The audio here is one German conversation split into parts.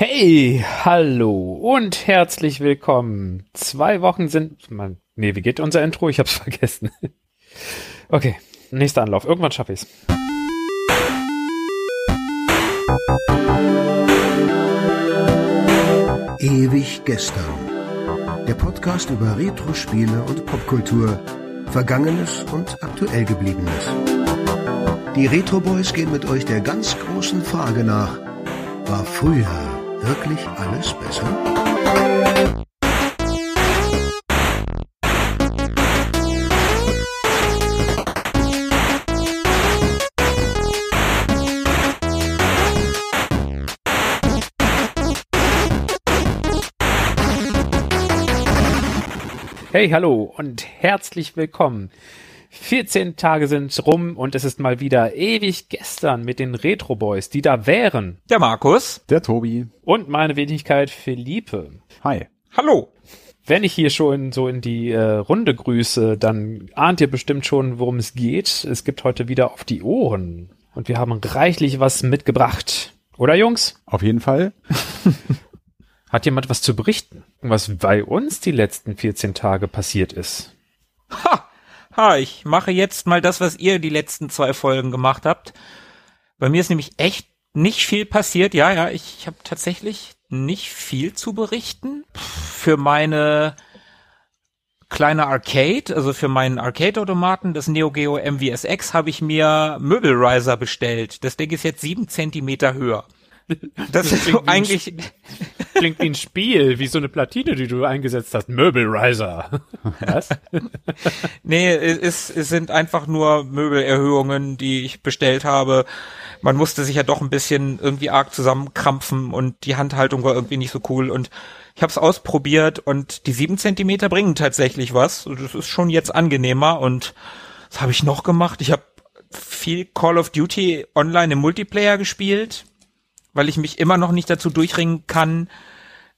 Hey, hallo und herzlich willkommen. Zwei Wochen sind. Man, nee, wie geht unser Intro? Ich hab's vergessen. Okay, nächster Anlauf. Irgendwann schaffe ich's. Ewig gestern. Der Podcast über Retro-Spiele und Popkultur. Vergangenes und aktuell gebliebenes. Die Retro Boys gehen mit euch der ganz großen Frage nach. War früher wirklich alles besser? Hey, hallo und herzlich willkommen. 14 Tage sind rum und es ist mal wieder ewig gestern mit den Retro Boys, die da wären. Der Markus. Der Tobi. Und meine Wenigkeit Philippe. Hi. Hallo. Wenn ich hier schon so in die äh, Runde grüße, dann ahnt ihr bestimmt schon, worum es geht. Es gibt heute wieder auf die Ohren. Und wir haben reichlich was mitgebracht. Oder Jungs? Auf jeden Fall. Hat jemand was zu berichten? Was bei uns die letzten 14 Tage passiert ist? Ha! Ha, ich mache jetzt mal das, was ihr die letzten zwei Folgen gemacht habt. Bei mir ist nämlich echt nicht viel passiert. Ja, ja, ich habe tatsächlich nicht viel zu berichten. Für meine kleine Arcade, also für meinen Arcade-Automaten, das Neo Geo MVSX, habe ich mir Möbelriser bestellt. Das Ding ist jetzt sieben Zentimeter höher. Das, ist so eigentlich. Klingt wie ein Spiel, wie so eine Platine, die du eingesetzt hast. Möbelriser. Was? nee, es, es sind einfach nur Möbelerhöhungen, die ich bestellt habe. Man musste sich ja doch ein bisschen irgendwie arg zusammenkrampfen und die Handhaltung war irgendwie nicht so cool und ich habe es ausprobiert und die sieben Zentimeter bringen tatsächlich was. Das ist schon jetzt angenehmer und was habe ich noch gemacht? Ich habe viel Call of Duty online im Multiplayer gespielt weil ich mich immer noch nicht dazu durchringen kann,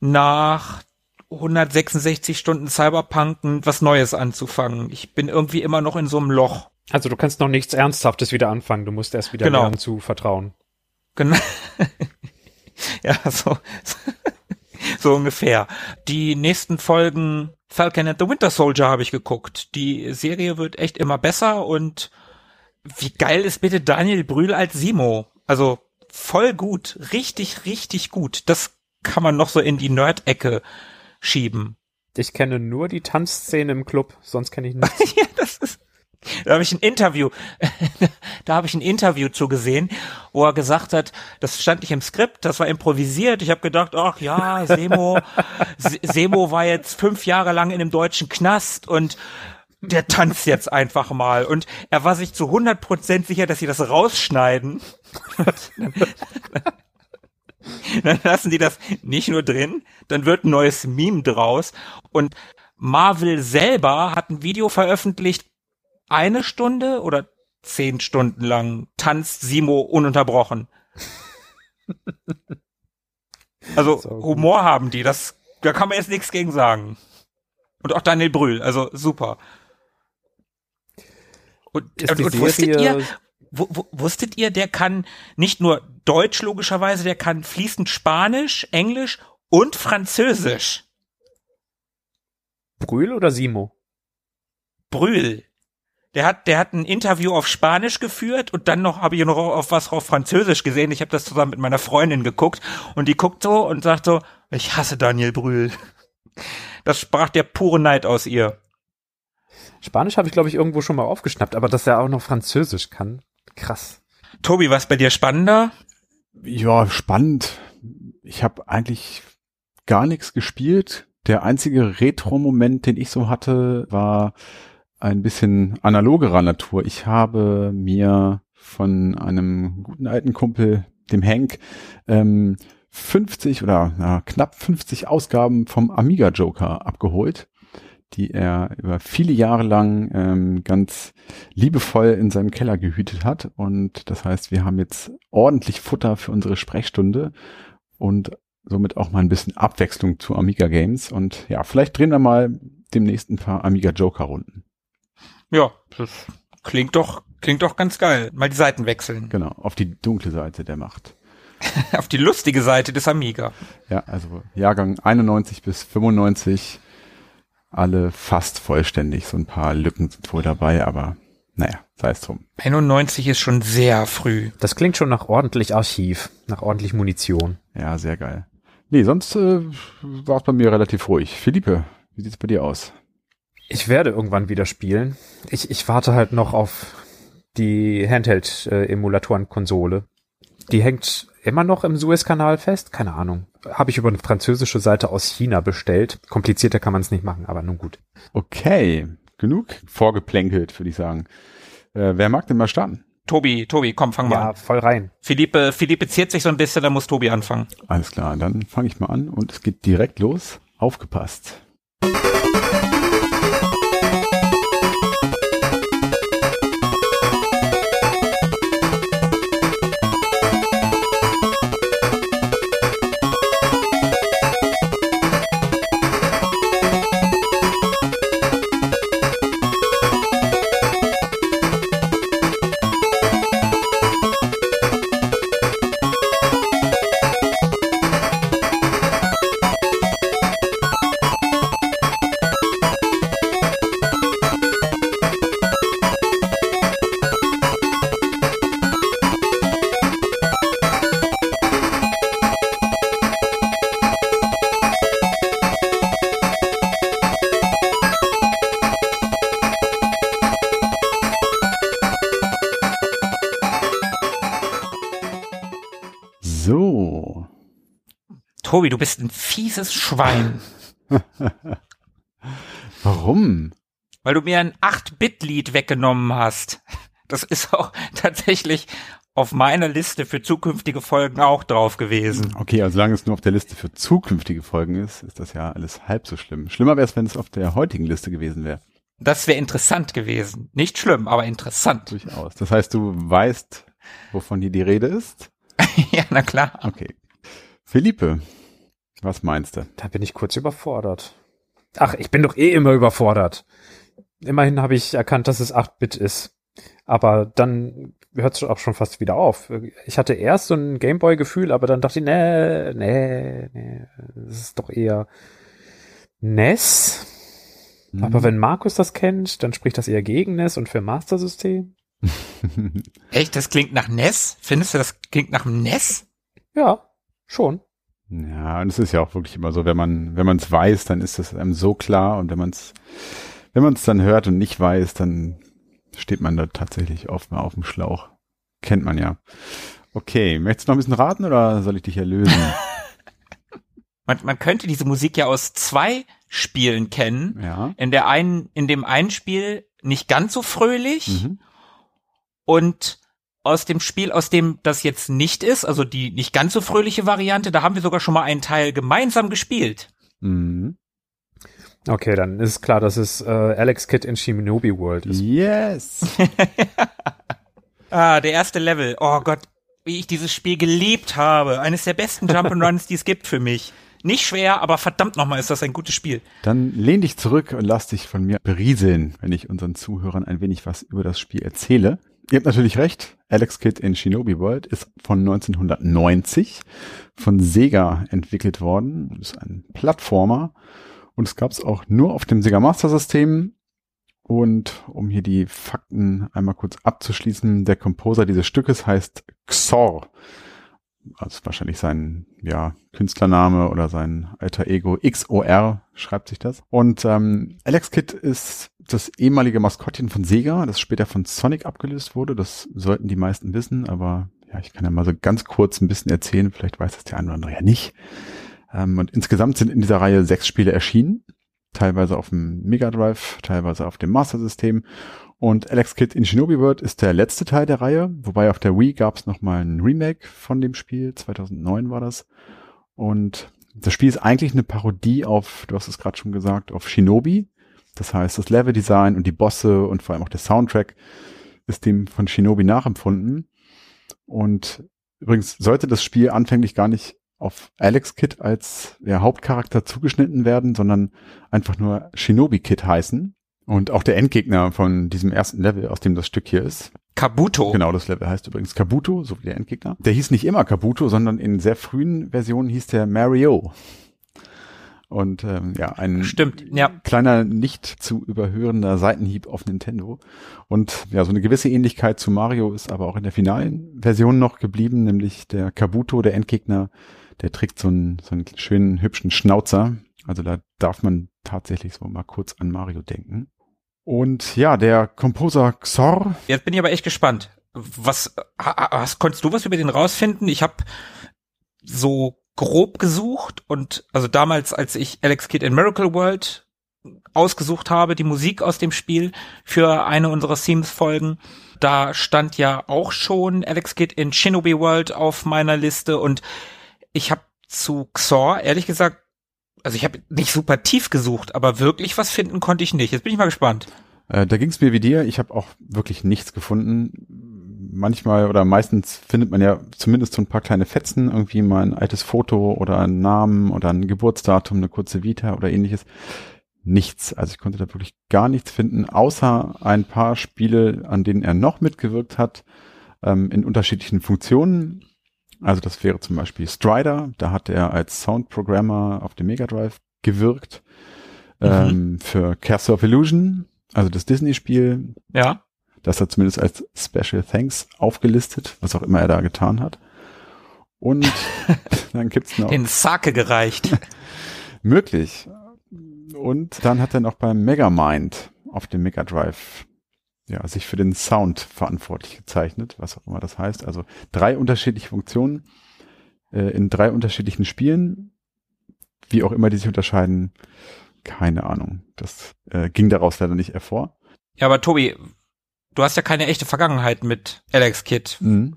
nach 166 Stunden Cyberpunk was Neues anzufangen. Ich bin irgendwie immer noch in so einem Loch. Also du kannst noch nichts Ernsthaftes wieder anfangen. Du musst erst wieder genau. lernen zu vertrauen. Genau. ja, so, so ungefähr. Die nächsten Folgen Falcon and the Winter Soldier habe ich geguckt. Die Serie wird echt immer besser und wie geil ist bitte Daniel Brühl als Simo? Also voll gut, richtig, richtig gut. Das kann man noch so in die Nerd-Ecke schieben. Ich kenne nur die Tanzszene im Club, sonst kenne ich nichts. ja, das ist, da habe ich ein Interview, da habe ich ein Interview zu gesehen, wo er gesagt hat, das stand nicht im Skript, das war improvisiert. Ich habe gedacht, ach ja, Semo, Semo war jetzt fünf Jahre lang in einem deutschen Knast und der tanzt jetzt einfach mal. Und er war sich zu 100% sicher, dass sie das rausschneiden. dann lassen die das nicht nur drin, dann wird ein neues Meme draus. Und Marvel selber hat ein Video veröffentlicht, eine Stunde oder zehn Stunden lang tanzt Simo ununterbrochen. Also Humor haben die, das, da kann man jetzt nichts gegen sagen. Und auch Daniel Brühl, also super. Und, und, und wusstet ihr, wusstet ihr, der kann nicht nur Deutsch logischerweise, der kann fließend Spanisch, Englisch und Französisch. Brühl oder Simo? Brühl. Der hat, der hat ein Interview auf Spanisch geführt und dann noch habe ich noch auf was auf Französisch gesehen. Ich habe das zusammen mit meiner Freundin geguckt und die guckt so und sagt so: Ich hasse Daniel Brühl. Das sprach der pure Neid aus ihr. Spanisch habe ich, glaube ich, irgendwo schon mal aufgeschnappt, aber dass er auch noch Französisch kann. Krass. Tobi, was bei dir spannender? Ja, spannend. Ich habe eigentlich gar nichts gespielt. Der einzige Retro-Moment, den ich so hatte, war ein bisschen analogerer Natur. Ich habe mir von einem guten alten Kumpel, dem Hank, ähm, 50 oder ja, knapp 50 Ausgaben vom Amiga Joker abgeholt die er über viele Jahre lang ähm, ganz liebevoll in seinem Keller gehütet hat. Und das heißt, wir haben jetzt ordentlich Futter für unsere Sprechstunde und somit auch mal ein bisschen Abwechslung zu Amiga Games. Und ja, vielleicht drehen wir mal demnächst ein paar Amiga Joker Runden. Ja, das klingt doch, klingt doch ganz geil. Mal die Seiten wechseln. Genau, auf die dunkle Seite der Macht. Auf die lustige Seite des Amiga. Ja, also Jahrgang 91 bis 95, alle fast vollständig. So ein paar Lücken sind wohl dabei, aber naja, sei es drum. 91 ist schon sehr früh. Das klingt schon nach ordentlich Archiv, nach ordentlich Munition. Ja, sehr geil. Nee, sonst äh, war es bei mir relativ ruhig. Philippe, wie sieht's bei dir aus? Ich werde irgendwann wieder spielen. Ich, ich warte halt noch auf die Handheld-Emulatoren-Konsole. Die hängt immer noch im Suezkanal fest? Keine Ahnung. Habe ich über eine französische Seite aus China bestellt. Komplizierter kann man es nicht machen, aber nun gut. Okay, genug vorgeplänkelt, würde ich sagen. Äh, wer mag denn mal starten? Tobi, Tobi, komm, fang mal Ja, an. voll rein. Philippe, Philippe ziert sich so ein bisschen, da muss Tobi anfangen. Alles klar, dann fange ich mal an und es geht direkt los. Aufgepasst. Tobi, du bist ein fieses Schwein, warum? weil du mir ein 8-Bit-Lied weggenommen hast. Das ist auch tatsächlich auf meiner Liste für zukünftige Folgen auch drauf gewesen. Okay, also solange es nur auf der Liste für zukünftige Folgen ist, ist das ja alles halb so schlimm. Schlimmer wäre es, wenn es auf der heutigen Liste gewesen wäre. Das wäre interessant gewesen. Nicht schlimm, aber interessant. Durchaus. Das heißt, du weißt, wovon hier die Rede ist? ja, na klar. Okay. Philippe, was meinst du? Da bin ich kurz überfordert. Ach, ich bin doch eh immer überfordert. Immerhin habe ich erkannt, dass es 8-Bit ist. Aber dann hört es auch schon fast wieder auf. Ich hatte erst so ein Gameboy-Gefühl, aber dann dachte ich, nee, nee, nee, das ist doch eher NES. Hm. Aber wenn Markus das kennt, dann spricht das eher gegen NES und für Master System. Echt, das klingt nach NES? Findest du, das klingt nach einem NES? Ja, schon. Ja, und es ist ja auch wirklich immer so, wenn man, wenn man es weiß, dann ist das einem so klar und wenn man es, wenn man es dann hört und nicht weiß, dann steht man da tatsächlich oft mal auf dem Schlauch. Kennt man ja. Okay, möchtest du noch ein bisschen raten oder soll ich dich erlösen? Man, man könnte diese Musik ja aus zwei Spielen kennen. ja. In der einen, in dem einen Spiel nicht ganz so fröhlich Mhm. und aus dem Spiel, aus dem das jetzt nicht ist, also die nicht ganz so fröhliche Variante, da haben wir sogar schon mal einen Teil gemeinsam gespielt. Mhm. Okay, dann ist klar, dass es äh, Alex Kidd in Shinobi World ist. Yes. Ah, der erste Level. Oh Gott, wie ich dieses Spiel geliebt habe. Eines der besten Jump'n'Runs, die es gibt für mich. Nicht schwer, aber verdammt nochmal ist das ein gutes Spiel. Dann lehn dich zurück und lass dich von mir berieseln, wenn ich unseren Zuhörern ein wenig was über das Spiel erzähle. Ihr habt natürlich recht. Alex Kidd in Shinobi World ist von 1990 von Sega entwickelt worden. Ist ein Plattformer und es gab es auch nur auf dem Sega Master System. Und um hier die Fakten einmal kurz abzuschließen, der Composer dieses Stückes heißt Xor. Also wahrscheinlich sein ja, Künstlername oder sein alter Ego XOR schreibt sich das. Und ähm, Alex Kidd ist das ehemalige Maskottchen von Sega, das später von Sonic abgelöst wurde. Das sollten die meisten wissen, aber ja, ich kann ja mal so ganz kurz ein bisschen erzählen. Vielleicht weiß das der eine oder andere ja nicht. Ähm, und insgesamt sind in dieser Reihe sechs Spiele erschienen. Teilweise auf dem Mega Drive, teilweise auf dem Master System. Und Alex Kidd in Shinobi World ist der letzte Teil der Reihe, wobei auf der Wii gab es nochmal ein Remake von dem Spiel, 2009 war das. Und das Spiel ist eigentlich eine Parodie auf, du hast es gerade schon gesagt, auf Shinobi. Das heißt, das Leveldesign und die Bosse und vor allem auch der Soundtrack ist dem von Shinobi nachempfunden. Und übrigens sollte das Spiel anfänglich gar nicht auf Alex Kidd als ja, Hauptcharakter zugeschnitten werden, sondern einfach nur Shinobi Kid heißen. Und auch der Endgegner von diesem ersten Level, aus dem das Stück hier ist, Kabuto. Genau, das Level heißt übrigens Kabuto, so wie der Endgegner. Der hieß nicht immer Kabuto, sondern in sehr frühen Versionen hieß der Mario. Und ähm, ja, ein Stimmt, ja. kleiner nicht zu überhörender Seitenhieb auf Nintendo. Und ja, so eine gewisse Ähnlichkeit zu Mario ist aber auch in der finalen Version noch geblieben, nämlich der Kabuto, der Endgegner, der trägt so einen, so einen schönen, hübschen Schnauzer. Also da darf man tatsächlich so mal kurz an Mario denken. Und ja, der Composer Xor. Jetzt bin ich aber echt gespannt. Was, was konntest du was über den rausfinden? Ich habe so grob gesucht und also damals, als ich Alex Kidd in Miracle World ausgesucht habe, die Musik aus dem Spiel für eine unserer Themes-Folgen, da stand ja auch schon Alex Kidd in Shinobi World auf meiner Liste und ich habe zu Xor ehrlich gesagt, also ich habe nicht super tief gesucht, aber wirklich was finden konnte ich nicht. Jetzt bin ich mal gespannt. Äh, da ging es mir wie dir. Ich habe auch wirklich nichts gefunden manchmal oder meistens findet man ja zumindest so ein paar kleine Fetzen, irgendwie mal ein altes Foto oder einen Namen oder ein Geburtsdatum, eine kurze Vita oder ähnliches. Nichts. Also ich konnte da wirklich gar nichts finden, außer ein paar Spiele, an denen er noch mitgewirkt hat, ähm, in unterschiedlichen Funktionen. Also das wäre zum Beispiel Strider, da hat er als Soundprogrammer auf dem Mega Drive gewirkt. Mhm. Ähm, für Castle of Illusion, also das Disney-Spiel. Ja. Das hat zumindest als Special Thanks aufgelistet, was auch immer er da getan hat. Und dann gibt's noch. Den Sake gereicht. möglich. Und dann hat er noch beim Megamind auf dem Mega Drive ja, sich für den Sound verantwortlich gezeichnet, was auch immer das heißt. Also drei unterschiedliche Funktionen äh, in drei unterschiedlichen Spielen. Wie auch immer die sich unterscheiden, keine Ahnung. Das äh, ging daraus leider nicht hervor. Ja, aber Tobi, du hast ja keine echte Vergangenheit mit Alex Kidd. Mhm.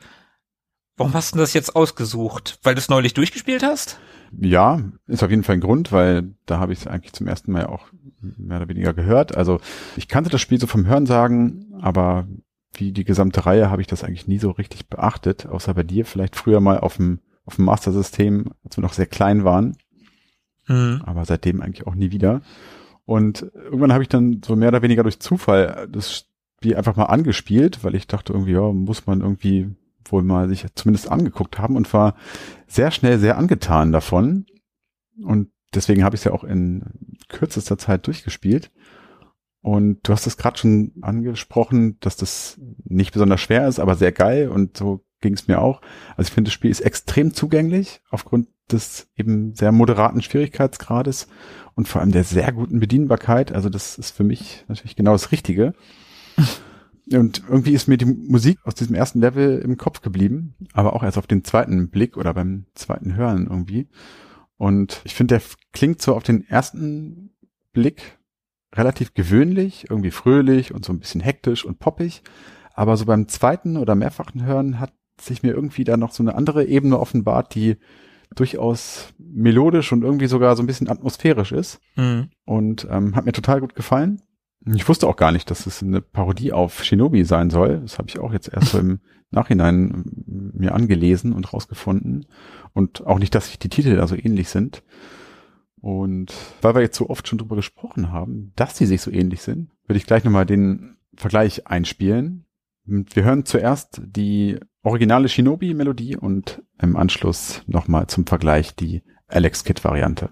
Warum hast du das jetzt ausgesucht? Weil du es neulich durchgespielt hast? Ja, ist auf jeden Fall ein Grund, weil da habe ich es eigentlich zum ersten Mal auch mehr oder weniger gehört. Also ich kannte das Spiel so vom Hörensagen, aber wie die gesamte Reihe habe ich das eigentlich nie so richtig beachtet, außer bei dir vielleicht früher mal auf dem, auf dem Master-System, als wir noch sehr klein waren. Mhm. Aber seitdem eigentlich auch nie wieder. Und irgendwann habe ich dann so mehr oder weniger durch Zufall das Spiel einfach mal angespielt, weil ich dachte irgendwie, ja, muss man irgendwie wohl mal sich zumindest angeguckt haben und war sehr schnell sehr angetan davon. Und deswegen habe ich es ja auch in kürzester Zeit durchgespielt. Und du hast es gerade schon angesprochen, dass das nicht besonders schwer ist, aber sehr geil und so ging es mir auch. Also ich finde, das Spiel ist extrem zugänglich aufgrund des eben sehr moderaten Schwierigkeitsgrades und vor allem der sehr guten Bedienbarkeit. Also das ist für mich natürlich genau das Richtige. Und irgendwie ist mir die Musik aus diesem ersten Level im Kopf geblieben, aber auch erst auf den zweiten Blick oder beim zweiten Hören irgendwie. Und ich finde, der klingt so auf den ersten Blick relativ gewöhnlich, irgendwie fröhlich und so ein bisschen hektisch und poppig. Aber so beim zweiten oder mehrfachen Hören hat sich mir irgendwie da noch so eine andere Ebene offenbart, die durchaus melodisch und irgendwie sogar so ein bisschen atmosphärisch ist. Mhm. Und ähm, hat mir total gut gefallen. Ich wusste auch gar nicht, dass es eine Parodie auf Shinobi sein soll. Das habe ich auch jetzt erst so im Nachhinein mir angelesen und rausgefunden. Und auch nicht, dass sich die Titel da so ähnlich sind. Und weil wir jetzt so oft schon drüber gesprochen haben, dass die sich so ähnlich sind, würde ich gleich nochmal den Vergleich einspielen. Wir hören zuerst die originale Shinobi-Melodie und im Anschluss nochmal zum Vergleich die Alex Kid-Variante.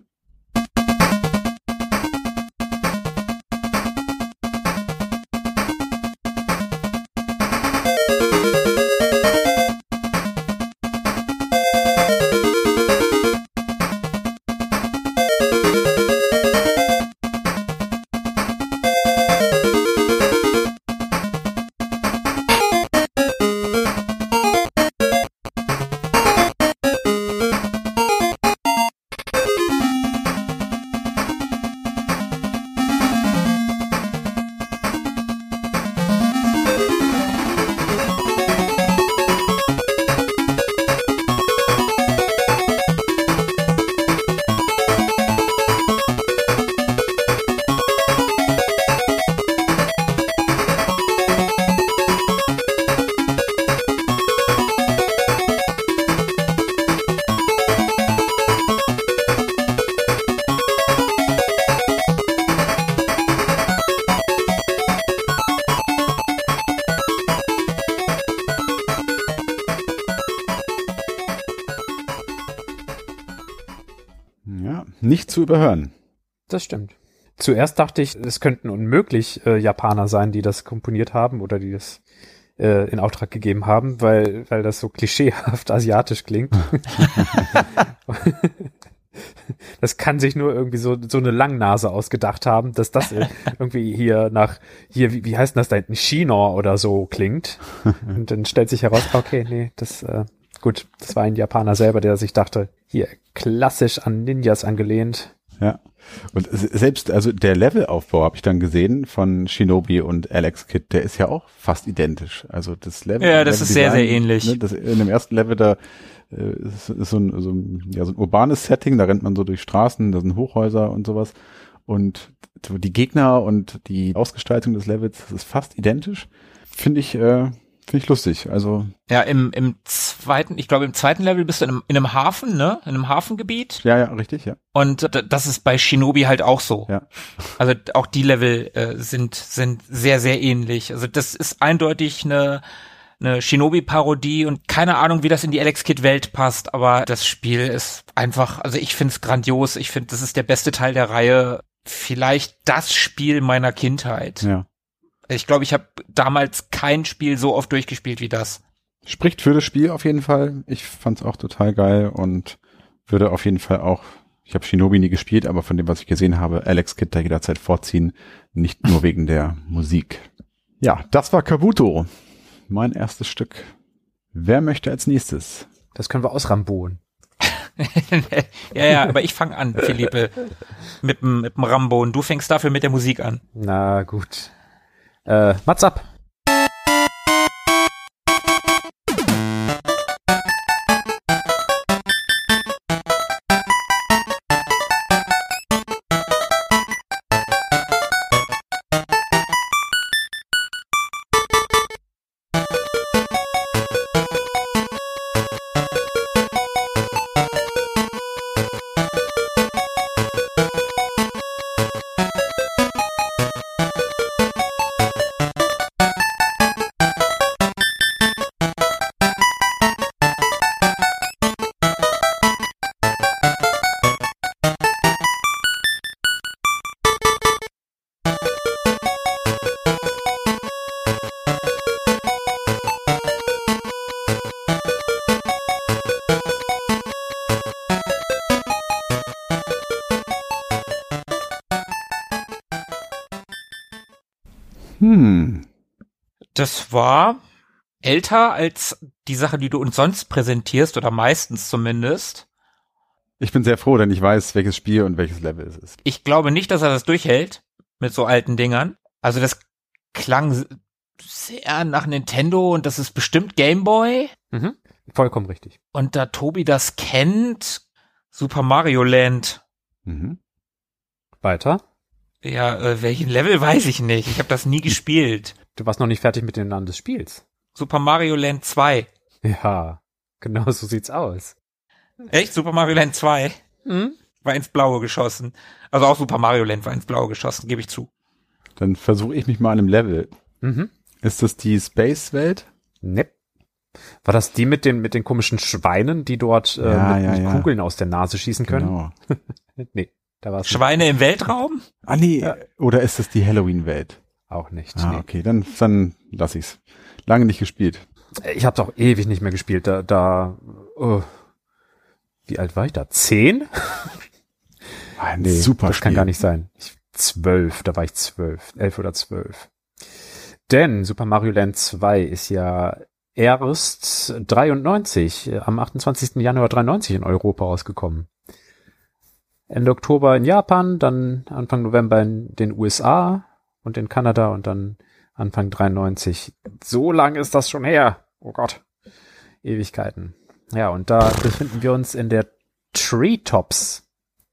Überhören. Das stimmt. Zuerst dachte ich, es könnten unmöglich äh, Japaner sein, die das komponiert haben oder die das äh, in Auftrag gegeben haben, weil, weil das so klischeehaft asiatisch klingt. das kann sich nur irgendwie so, so eine Langnase ausgedacht haben, dass das irgendwie hier nach, hier, wie, wie heißt denn das da hinten, China oder so klingt. Und dann stellt sich heraus, okay, nee, das, äh, gut, das war ein Japaner selber, der sich dachte, hier, klassisch an Ninjas angelehnt. Ja. Und selbst, also der Levelaufbau habe ich dann gesehen von Shinobi und Alex Kidd, der ist ja auch fast identisch. Also das Level. Ja, das Level ist sehr, sehr ähnlich. Ne, das, in dem ersten Level da äh, ist, ist so, ein, so, ein, ja, so ein urbanes Setting, da rennt man so durch Straßen, da sind Hochhäuser und sowas. Und die Gegner und die Ausgestaltung des Levels, das ist fast identisch. Finde ich, äh, Finde ich lustig. Also ja, im, im zweiten, ich glaube im zweiten Level bist du in einem, in einem Hafen, ne? In einem Hafengebiet. Ja, ja, richtig, ja. Und das ist bei Shinobi halt auch so. Ja. Also auch die Level äh, sind sind sehr sehr ähnlich. Also das ist eindeutig eine eine Shinobi-Parodie und keine Ahnung, wie das in die Alex Kid-Welt passt, aber das Spiel ist einfach, also ich finde es grandios. Ich finde, das ist der beste Teil der Reihe. Vielleicht das Spiel meiner Kindheit. Ja. Ich glaube, ich habe damals kein Spiel so oft durchgespielt wie das. Spricht für das Spiel auf jeden Fall. Ich fand's auch total geil und würde auf jeden Fall auch, ich habe Shinobi nie gespielt, aber von dem, was ich gesehen habe, Alex Kidd da jederzeit vorziehen, nicht nur wegen der Musik. Ja, das war Kabuto. Mein erstes Stück. Wer möchte als nächstes? Das können wir ausrambonen. ja, ja, aber ich fange an, Philippe, mit dem, mit dem Rambo und du fängst dafür mit der Musik an. Na gut. Äh, Mats ab. War älter als die Sache, die du uns sonst präsentierst, oder meistens zumindest. Ich bin sehr froh, denn ich weiß, welches Spiel und welches Level es ist. Ich glaube nicht, dass er das durchhält mit so alten Dingern. Also das klang sehr nach Nintendo und das ist bestimmt Gameboy. Mhm. Vollkommen richtig. Und da Tobi das kennt, Super Mario Land. Mhm. Weiter. Ja, äh, welchen Level weiß ich nicht. Ich habe das nie gespielt. Du warst noch nicht fertig mit dem Namen des Spiels. Super Mario Land 2. Ja, genau so sieht's aus. Echt? Super Mario Land 2? Hm? War ins Blaue geschossen. Also auch Super Mario Land war ins Blaue geschossen, gebe ich zu. Dann versuche ich mich mal an einem Level. Mhm. Ist das die Space-Welt? Ne. War das die mit den, mit den komischen Schweinen, die dort äh, Ja, mit, ja, mit ja. Kugeln aus der Nase schießen können? Genau. nee, da war es Schweine im Weltraum? Ah nee, oder ist das die Halloween-Welt? Auch nicht. Ah, nee. okay, dann, dann lass ich's. Lange nicht gespielt. Ich habe auch ewig nicht mehr gespielt. Da, da oh. wie alt war ich da? Zehn? Ein Nee, super das Spiel. kann gar nicht sein. Ich, zwölf, da war ich zwölf, elf oder zwölf. Denn Super Mario Land 2 ist ja erst 93, äh, am 28. Januar 93 in Europa rausgekommen. Ende Oktober in Japan, dann Anfang November in den USA und in Kanada und dann Anfang 93. So lang ist das schon her. Oh Gott. Ewigkeiten. Ja, und da befinden wir uns in der Treetops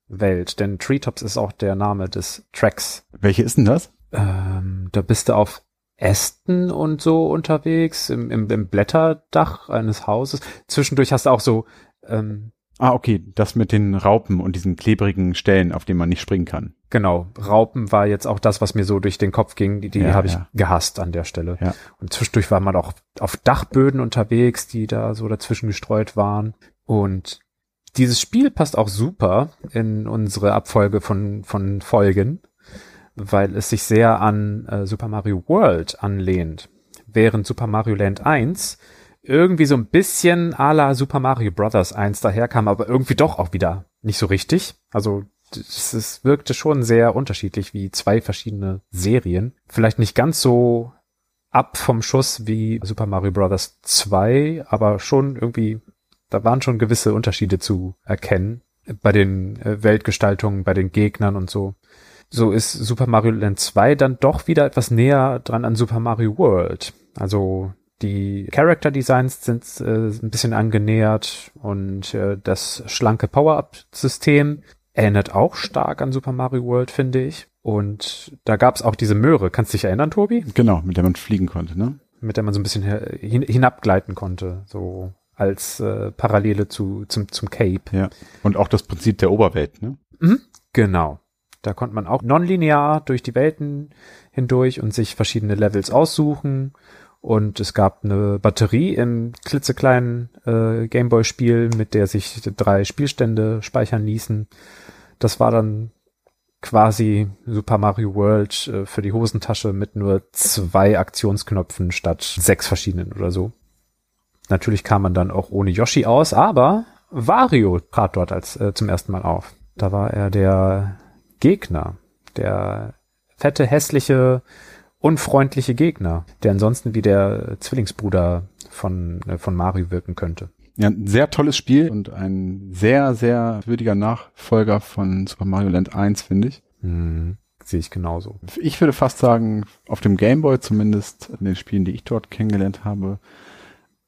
Welt, denn Treetops ist auch der Name des Tracks. Welche ist denn das? Ähm, da bist du auf Ästen und so unterwegs, im, im, im Blätterdach eines Hauses. Zwischendurch hast du auch so, ähm, Ah, okay, das mit den Raupen und diesen klebrigen Stellen, auf denen man nicht springen kann. genau, Raupen war jetzt auch das, was mir so durch den Kopf ging. Die, die Ja, habe ich ja. gehasst an der Stelle. Ja. Und zwischendurch war man auch auf Dachböden unterwegs, die da so dazwischen gestreut waren. Und Dieses Spiel passt auch super in unsere Abfolge von, von Folgen, weil es sich sehr an äh, Super Mario World anlehnt. Während Super Mario Land 1 irgendwie so ein bisschen à la Super Mario Brothers 1 daherkam, aber irgendwie doch auch wieder nicht so richtig. Also es, wirkte schon sehr unterschiedlich wie zwei verschiedene Serien. Vielleicht nicht ganz so ab vom Schuss wie Super Mario Brothers 2, aber schon irgendwie, da waren schon gewisse Unterschiede zu erkennen bei den äh, Weltgestaltungen, bei den Gegnern und so. So ist Super Mario Land 2 dann doch wieder etwas näher dran an Super Mario World. Also die Character Designs sind äh, ein bisschen angenähert und äh, das schlanke Power-Up-System erinnert auch stark an Super Mario World, finde ich. Und da gab es auch diese Möhre. Kannst du dich erinnern, Tobi? Genau, mit der man fliegen konnte, ne? Mit der man so ein bisschen hin, hinabgleiten konnte, so als äh, Parallele zu zum zum Cape. Ja. Und auch das Prinzip der Oberwelt, ne? Mhm, genau. Da konnte man auch nonlinear durch die Welten hindurch und sich verschiedene Levels aussuchen. Und es gab eine Batterie im klitzekleinen äh, Gameboy-Spiel, mit der sich drei Spielstände speichern ließen. Das war dann quasi Super Mario World äh, für die Hosentasche mit nur zwei Aktionsknöpfen statt sechs verschiedenen oder so. Natürlich kam man dann auch ohne Yoshi aus, aber Wario trat dort als äh, zum ersten Mal auf. Da war er der Gegner, der fette, hässliche, unfreundliche Gegner, der ansonsten wie der Zwillingsbruder von, äh, von Mario wirken könnte. Ja, ein sehr tolles Spiel und ein sehr, sehr würdiger Nachfolger von Super Mario Land 1, finde ich. Hm, sehe ich genauso. Ich würde fast sagen, auf dem Game Boy zumindest, in den Spielen, die ich dort kennengelernt habe,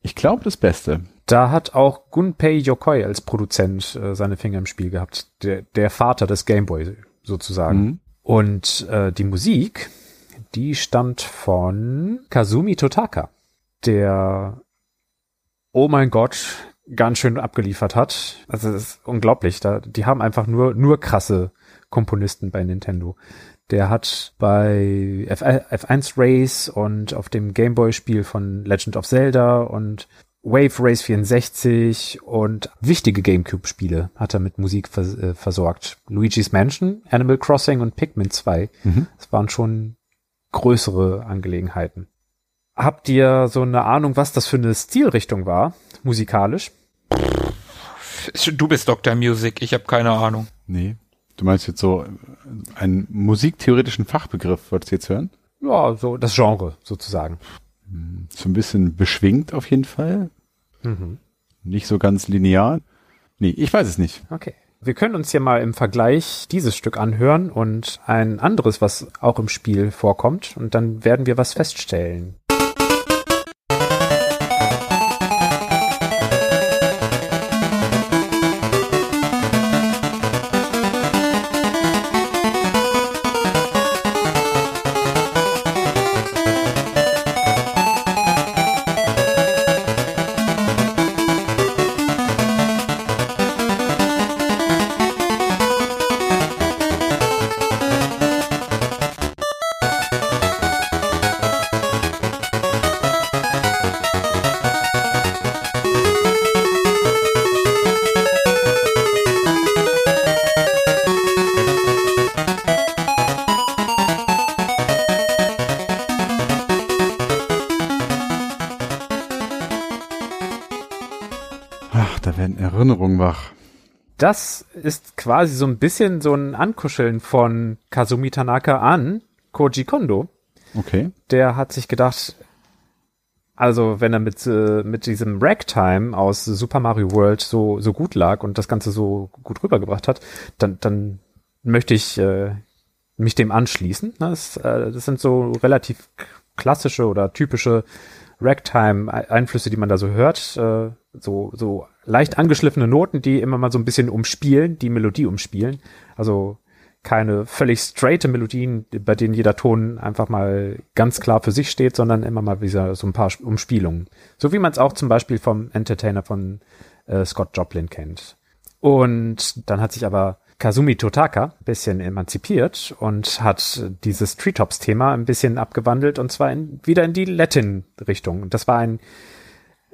ich glaube das Beste. Da hat auch Gunpei Yokoi als Produzent äh, seine Finger im Spiel gehabt. Der, der Vater des Game Boy sozusagen. Mhm. Und äh, die Musik, die stammt von Kazumi Totaka, der oh mein Gott, ganz schön abgeliefert hat. Also es ist unglaublich. Da, die haben einfach nur, nur krasse Komponisten bei Nintendo. Der hat bei F F1 Race und auf dem Gameboy-Spiel von Legend of Zelda und Wave Race 64 und wichtige Gamecube-Spiele hat er mit Musik vers äh, versorgt. Luigi's Mansion, Animal Crossing und Pikmin 2. Mhm. Das waren schon größere Angelegenheiten. Habt ihr so eine Ahnung, was das für eine Stilrichtung war, musikalisch? Du bist Dr. Music, ich habe keine Ahnung. Nee. Du meinst jetzt so einen musiktheoretischen Fachbegriff, wolltest du jetzt hören? Ja, so das Genre sozusagen. So ein bisschen beschwingt auf jeden Fall. Mhm. Nicht so ganz linear. Nee, ich weiß es nicht. Okay. Wir können uns hier mal im Vergleich dieses Stück anhören und ein anderes, was auch im Spiel vorkommt, und dann werden wir was feststellen. Quasi so ein bisschen so ein Ankuscheln von Kazumi Tanaka an Koji Kondo. Okay. Der hat sich gedacht, also wenn er mit, äh, mit diesem Ragtime aus Super Mario World so, so gut lag und das Ganze so gut rübergebracht hat, dann, dann möchte ich äh, mich dem anschließen. Das, äh, das sind so relativ klassische oder typische Ragtime-Einflüsse, die man da so hört. Äh, so, so leicht angeschliffene Noten, die immer mal so ein bisschen umspielen, die Melodie umspielen. Also keine völlig straighte Melodien, bei denen jeder Ton einfach mal ganz klar für sich steht, sondern immer mal wieder so ein paar Umspielungen. So wie man es auch zum Beispiel vom Entertainer von äh, Scott Joplin kennt. Und dann hat sich aber Kazumi Totaka ein bisschen emanzipiert und hat dieses Treetops-Thema ein bisschen abgewandelt und zwar in, wieder in die Latin-Richtung. Das war ein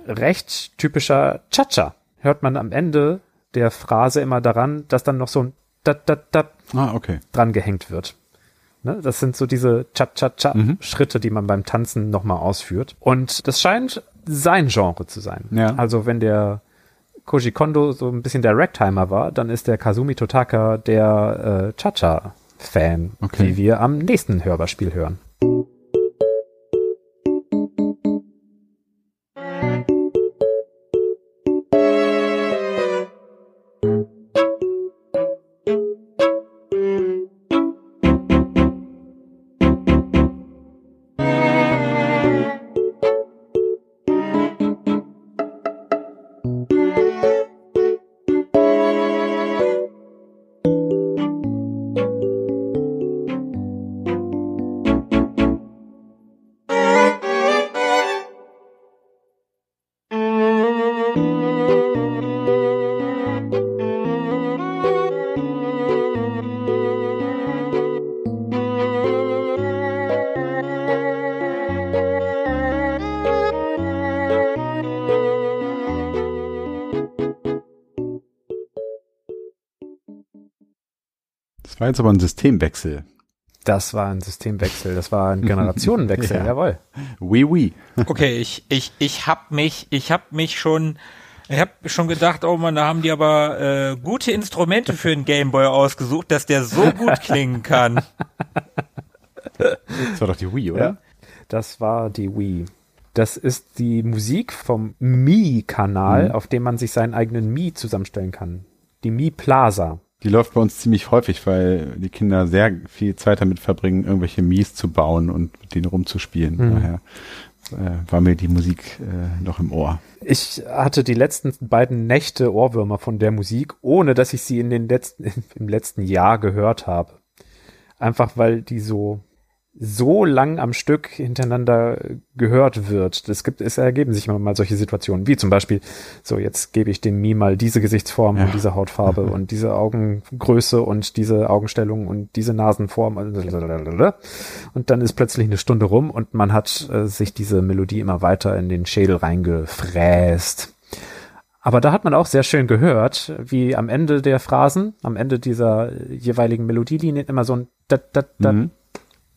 recht typischer Cha-Cha. Hört man am Ende der Phrase immer daran, dass dann noch so ein dat, dat, dat Ah, okay. dran gehängt wird. Ne? Das sind so diese Cha-Cha-Cha-Schritte, die man beim Tanzen nochmal ausführt. Und das scheint sein Genre zu sein. Ja. Also wenn der Koji Kondo so ein bisschen der Ragtimer war, dann ist der Kazumi Totaka der äh, Cha-Cha-Fan, Okay. wie wir am nächsten Hörbarspiel hören. War jetzt aber ein Systemwechsel. Das war ein Systemwechsel, das war ein Generationenwechsel, Ja. jawohl. Oui, oui. Okay, ich, ich, ich hab mich, ich hab mich schon, ich hab schon gedacht, oh man, da haben die aber äh, gute Instrumente für den Gameboy ausgesucht, dass der so gut klingen kann. Das war doch die Wii, oder? Ja. Das war die Wii. Das ist die Musik vom Mi-Kanal, auf dem man sich seinen eigenen Mi zusammenstellen kann. Die Mi Plaza. Die läuft bei uns ziemlich häufig, weil die Kinder sehr viel Zeit damit verbringen, irgendwelche Mies zu bauen und mit denen rumzuspielen. Mhm. Daher äh, war mir die Musik äh, noch im Ohr. Ich hatte die letzten beiden Nächte Ohrwürmer von der Musik, ohne dass ich sie in den letzten, im letzten Jahr gehört habe. Einfach weil die so, so lang am Stück hintereinander gehört wird. Das gibt, es ergeben sich immer mal solche Situationen, wie zum Beispiel, so jetzt gebe ich dem Mi mal diese Gesichtsform Ja. und diese Hautfarbe und diese Augengröße und diese Augenstellung und diese Nasenform und dann ist plötzlich eine Stunde rum und man hat äh, sich diese Melodie immer weiter in den Schädel reingefräst. Aber da hat man auch sehr schön gehört, wie am Ende der Phrasen, am Ende dieser jeweiligen Melodielinien immer so ein dat, dat, dat, Mhm.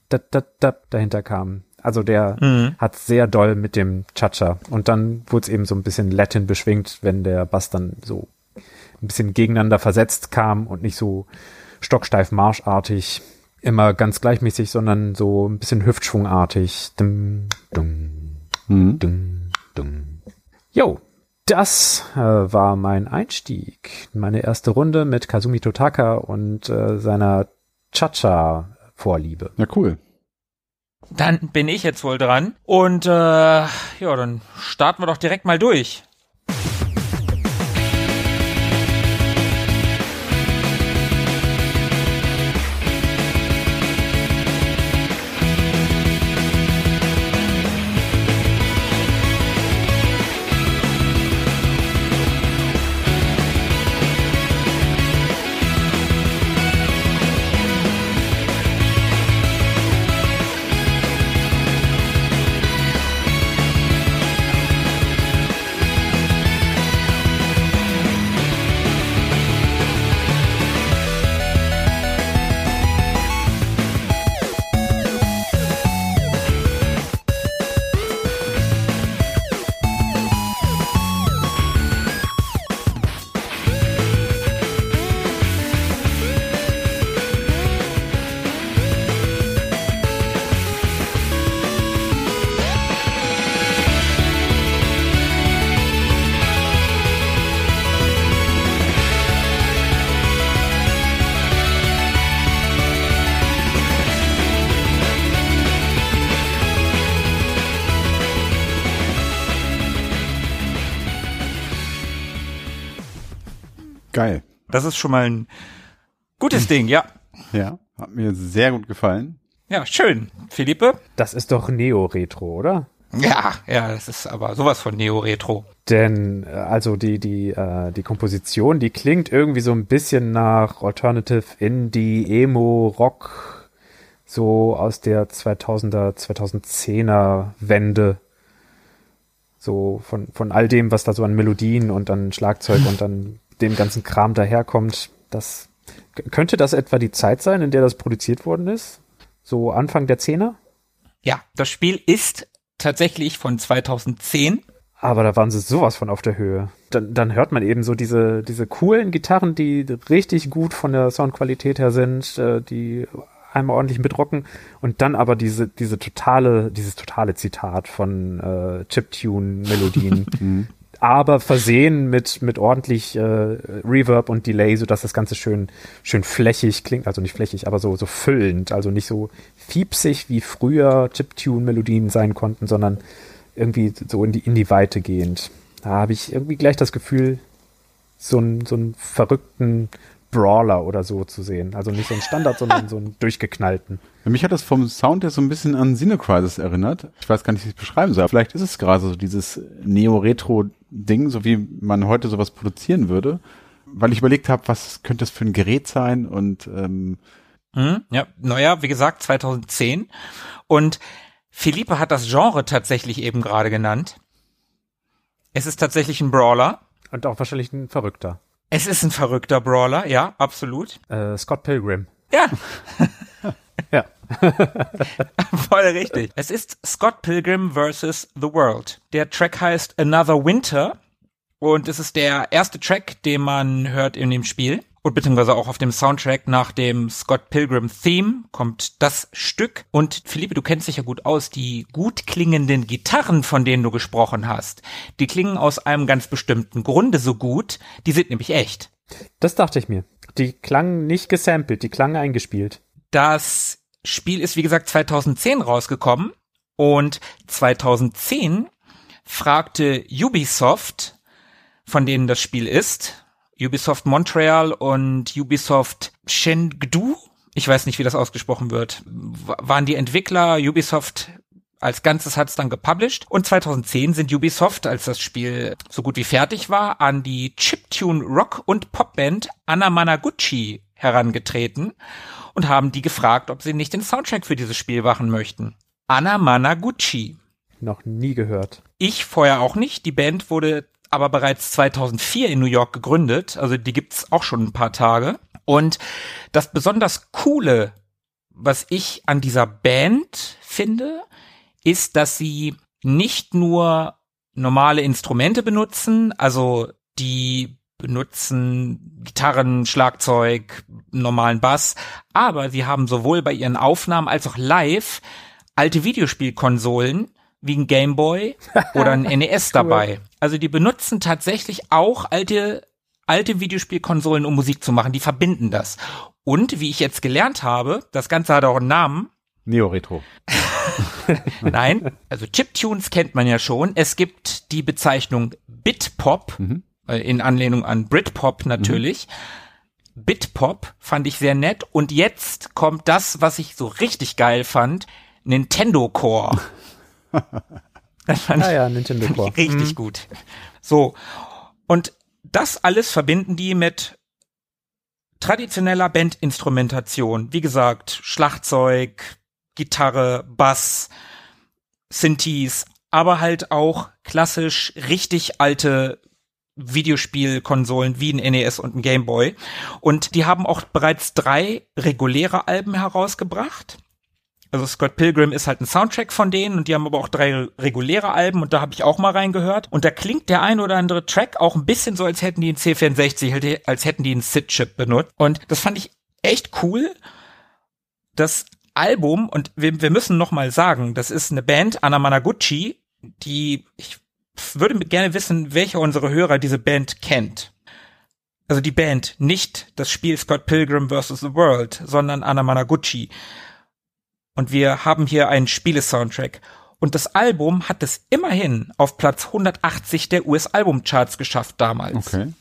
Dat, dat, dat dahinter kam. Also der Mhm. hat sehr doll mit dem Cha-Cha. Und dann wurde es eben so ein bisschen Latin beschwingt, wenn der Bass dann so ein bisschen gegeneinander versetzt kam und nicht so stocksteif marschartig, immer ganz gleichmäßig, sondern so ein bisschen hüftschwungartig. Dum, dum, Mhm. dum, dum. Jo, das äh, war mein Einstieg. Meine erste Runde mit Kazumi Totaka und äh, seiner Cha-Cha-Vorliebe. Ja, cool. Dann bin ich jetzt wohl dran. Und äh, ja, dann starten wir doch direkt mal durch. Das ist schon mal ein gutes Ding, ja. Ja, hat mir sehr gut gefallen. Ja, schön. Philippe? Das ist doch Neo-Retro, oder? Ja, ja, das ist aber sowas von Neo-Retro. Denn äh, also die die äh, die Komposition, die klingt irgendwie so ein bisschen nach Alternative Indie Emo Rock so aus der 2000er 2010er Wende so von von all dem was da so an Melodien und dann Schlagzeug und dann dem ganzen Kram daherkommt. Das könnte das etwa die Zeit sein, in der das produziert worden ist? So Anfang der Zehner? Ja, das Spiel ist tatsächlich von 2010. Aber da waren sie sowas von auf der Höhe. Dann, dann hört man eben so diese, diese coolen Gitarren, die richtig gut von der Soundqualität her sind, äh, die einmal ordentlich mitrocken und dann aber diese, diese totale, dieses totale Zitat von äh, Chiptune-Melodien, mhm. Aber versehen mit, mit ordentlich äh, Reverb und Delay, so dass das Ganze schön, schön flächig klingt, also nicht flächig, aber so, so füllend, also nicht so fiepsig wie früher Chiptune-Melodien sein konnten, sondern irgendwie so in die, in die Weite gehend. Da habe ich irgendwie gleich das Gefühl, so einen, so einen verrückten Brawler oder so zu sehen. Also nicht so ein Standard, sondern so einen durchgeknallten. Mich hat das vom Sound her so ein bisschen an Xeno Crisis erinnert. Ich weiß gar nicht, wie ich es beschreiben soll. Vielleicht ist es gerade so dieses Neo-Retro-Ding, so wie man heute sowas produzieren würde. Weil ich überlegt habe, was könnte das für ein Gerät sein und ähm, mhm, ja, naja, wie gesagt, 2010. Und Philippe hat das Genre tatsächlich eben gerade genannt. Es ist tatsächlich ein Brawler. Und auch wahrscheinlich ein Verrückter. Es ist ein verrückter Brawler, ja, absolut. Äh, Scott Pilgrim. Ja. ja. Voll richtig. Es ist Scott Pilgrim vs. The World. Der Track heißt Another Winter und es ist der erste Track, den man hört in dem Spiel und beziehungsweise auch auf dem Soundtrack nach dem Scott Pilgrim Theme kommt das Stück. Und Philippe, du kennst dich ja gut aus, die gut klingenden Gitarren, von denen du gesprochen hast, die klingen aus einem ganz bestimmten Grunde so gut, die sind nämlich echt. Das dachte ich mir. Die klangen nicht gesampelt, die klangen eingespielt. Das Spiel ist wie gesagt 2010 rausgekommen und 2010 fragte Ubisoft, von denen das Spiel ist, Ubisoft Montreal und Ubisoft Chengdu, ich weiß nicht, wie das ausgesprochen wird, waren die Entwickler. Ubisoft als Ganzes hat es dann gepublished. Und 2010 sind Ubisoft, als das Spiel so gut wie fertig war, an die Chiptune Rock- und Popband Anna Managuchi herangetreten und haben die gefragt, ob sie nicht den Soundtrack für dieses Spiel machen möchten. Anna Managuchi. Noch nie gehört. Ich vorher auch nicht. Die Band wurde aber bereits 2004 in New York gegründet. Also die gibt's auch schon ein paar Tage. Und das besonders coole, was ich an dieser Band finde, ist, dass sie nicht nur normale Instrumente benutzen, also die benutzen Gitarren, Schlagzeug, normalen Bass, aber sie haben sowohl bei ihren Aufnahmen als auch live alte Videospielkonsolen wie ein Gameboy oder ein NES dabei. Also die benutzen tatsächlich auch alte alte Videospielkonsolen, um Musik zu machen. Die verbinden das. Und wie ich jetzt gelernt habe, das Ganze hat auch einen Namen. Neo-Retro. Nein, also Chiptunes kennt man ja schon. Es gibt die Bezeichnung Bitpop, mhm. Äh, in Anlehnung an Britpop natürlich. Mhm. Bitpop fand ich sehr nett. Und jetzt kommt das, was ich so richtig geil fand, Nintendo Core. Das fand ah, ja, Nintendo Core. richtig mhm. gut. So. Und das alles verbinden die mit traditioneller Bandinstrumentation. Wie gesagt, Schlagzeug, Gitarre, Bass, Synthes, aber halt auch klassisch richtig alte Videospielkonsolen wie ein NES und ein Game Boy. Und die haben auch bereits drei reguläre Alben herausgebracht. Also Scott Pilgrim ist halt ein Soundtrack von denen und die haben aber auch drei reguläre Alben und da habe ich auch mal reingehört. Und da klingt der ein oder andere Track auch ein bisschen so, als hätten die einen C64, als hätten die einen SID-Chip benutzt. Und das fand ich echt cool. Das Album, und wir, wir müssen noch mal sagen, das ist eine Band, Anna Managuchi, die, ich würde gerne wissen, welcher unserer Hörer diese Band kennt. Also die Band, nicht das Spiel Scott Pilgrim vs. The World, sondern Anna Managuchi. Und wir haben hier einen Spielesoundtrack. Und das Album hat es immerhin auf Platz 180 der US-Albumcharts geschafft damals. Okay.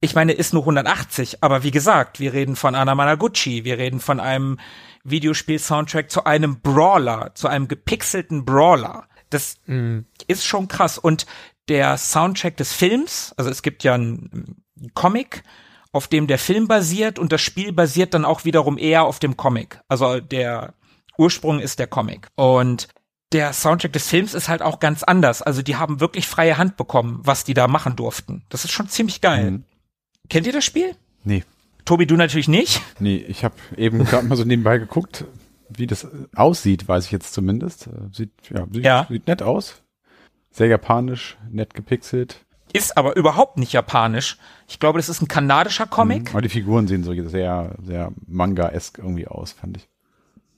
Ich meine, ist nur 180, aber wie gesagt, wir reden von Anna Managuchi, wir reden von einem Videospiel-Soundtrack zu einem Brawler, zu einem gepixelten Brawler. Das mm. ist schon krass. Und der Soundtrack des Films, also es gibt ja einen Comic, auf dem der Film basiert und das Spiel basiert dann auch wiederum eher auf dem Comic. Also der Ursprung ist der Comic. Und der Soundtrack des Films ist halt auch ganz anders. Also die haben wirklich freie Hand bekommen, was die da machen durften. Das ist schon ziemlich geil. Mhm. Kennt ihr das Spiel? Nee. Tobi, du natürlich nicht. Nee, ich habe eben gerade mal so nebenbei geguckt, wie das aussieht, weiß ich jetzt zumindest. Äh, sieht, ja, sieht, Ja. sieht nett aus. Sehr japanisch, nett gepixelt. Ist aber überhaupt nicht japanisch. Ich glaube, das ist ein kanadischer Comic. Mhm. Aber die Figuren sehen so sehr, sehr Manga-esk irgendwie aus, fand ich.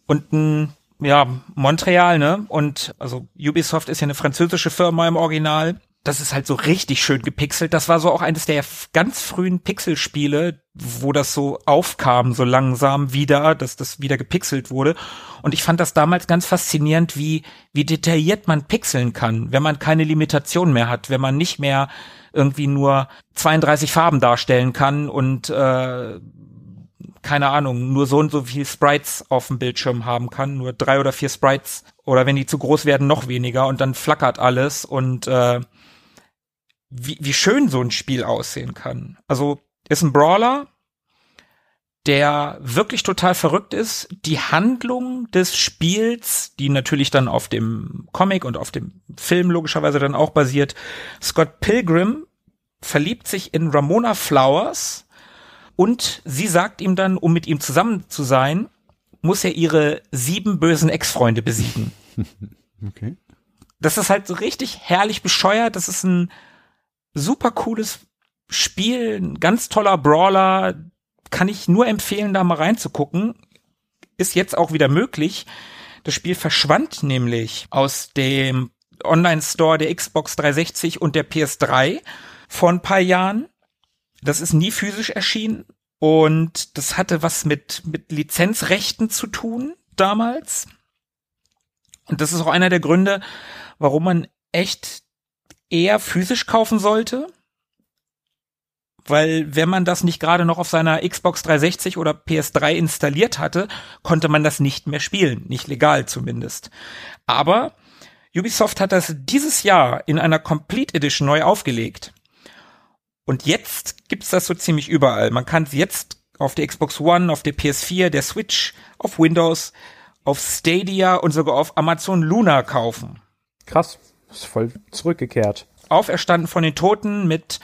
und ein, ja, Montreal, ne? Und also Ubisoft ist ja eine französische Firma im Original. Das ist halt so richtig schön gepixelt. Das war so auch eines der ganz frühen Pixelspiele, wo das so aufkam, so langsam wieder, dass das wieder gepixelt wurde. Und ich fand das damals ganz faszinierend, wie, wie detailliert man pixeln kann, wenn man keine Limitation mehr hat, wenn man nicht mehr irgendwie nur 32 Farben darstellen kann und äh, keine Ahnung, nur so und so viel Sprites auf dem Bildschirm haben kann, nur drei oder vier Sprites oder wenn die zu groß werden, noch weniger und dann flackert alles und äh, wie, wie schön so ein Spiel aussehen kann. Also ist ein Brawler, der wirklich total verrückt ist. Die Handlung des Spiels, die natürlich dann auf dem Comic und auf dem Film logischerweise dann auch basiert. Scott Pilgrim verliebt sich in Ramona Flowers, und sie sagt ihm dann, um mit ihm zusammen zu sein, muss er ihre sieben bösen Ex-Freunde besiegen. Okay. Das ist halt so richtig herrlich bescheuert. Das ist ein super cooles Spiel, ein ganz toller Brawler. Kann ich nur empfehlen, da mal reinzugucken. Ist jetzt auch wieder möglich. Das Spiel verschwand nämlich aus dem Online-Store der Xbox 360 und der PS3 vor ein paar Jahren. Das ist nie physisch erschienen und das hatte was mit, mit Lizenzrechten zu tun damals. Und das ist auch einer der Gründe, warum man echt eher physisch kaufen sollte. Weil wenn man das nicht gerade noch auf seiner Xbox 360 oder PS3 installiert hatte, konnte man das nicht mehr spielen. Nicht legal zumindest. Aber Ubisoft hat das dieses Jahr in einer Complete Edition neu aufgelegt. Und jetzt gibt's das so ziemlich überall. Man kann es jetzt auf der Xbox One, auf der PS4, der Switch, auf Windows, auf Stadia und sogar auf Amazon Luna kaufen. Krass. Ist voll zurückgekehrt. Auferstanden von den Toten mit,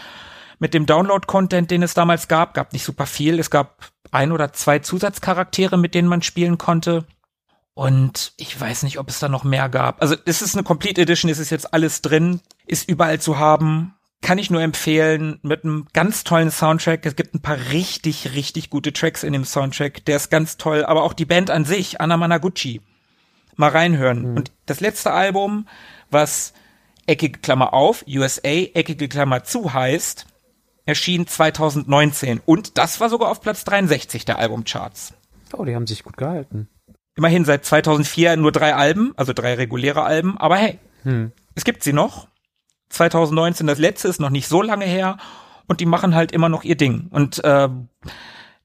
mit dem Download-Content, den es damals gab. Gab nicht super viel. Es gab ein oder zwei Zusatzcharaktere, mit denen man spielen konnte. Und ich weiß nicht, ob es da noch mehr gab. Also es ist eine Complete Edition, es ist jetzt alles drin, ist überall zu haben. Kann ich nur empfehlen, mit einem ganz tollen Soundtrack. Es gibt ein paar richtig, richtig gute Tracks in dem Soundtrack. Der ist ganz toll. Aber auch die Band an sich, Anna Managuchi. Mal reinhören. Und das letzte Album, was eckige Klammer auf, USA, eckige Klammer zu heißt, erschien 2019. Und das war sogar auf Platz 63 der Albumcharts. Oh, die haben sich gut gehalten. Immerhin seit 2004 nur drei Alben, also drei reguläre Alben, aber hey, es gibt sie noch. 2019 das letzte ist noch nicht so lange her und die machen halt immer noch ihr Ding. Und äh,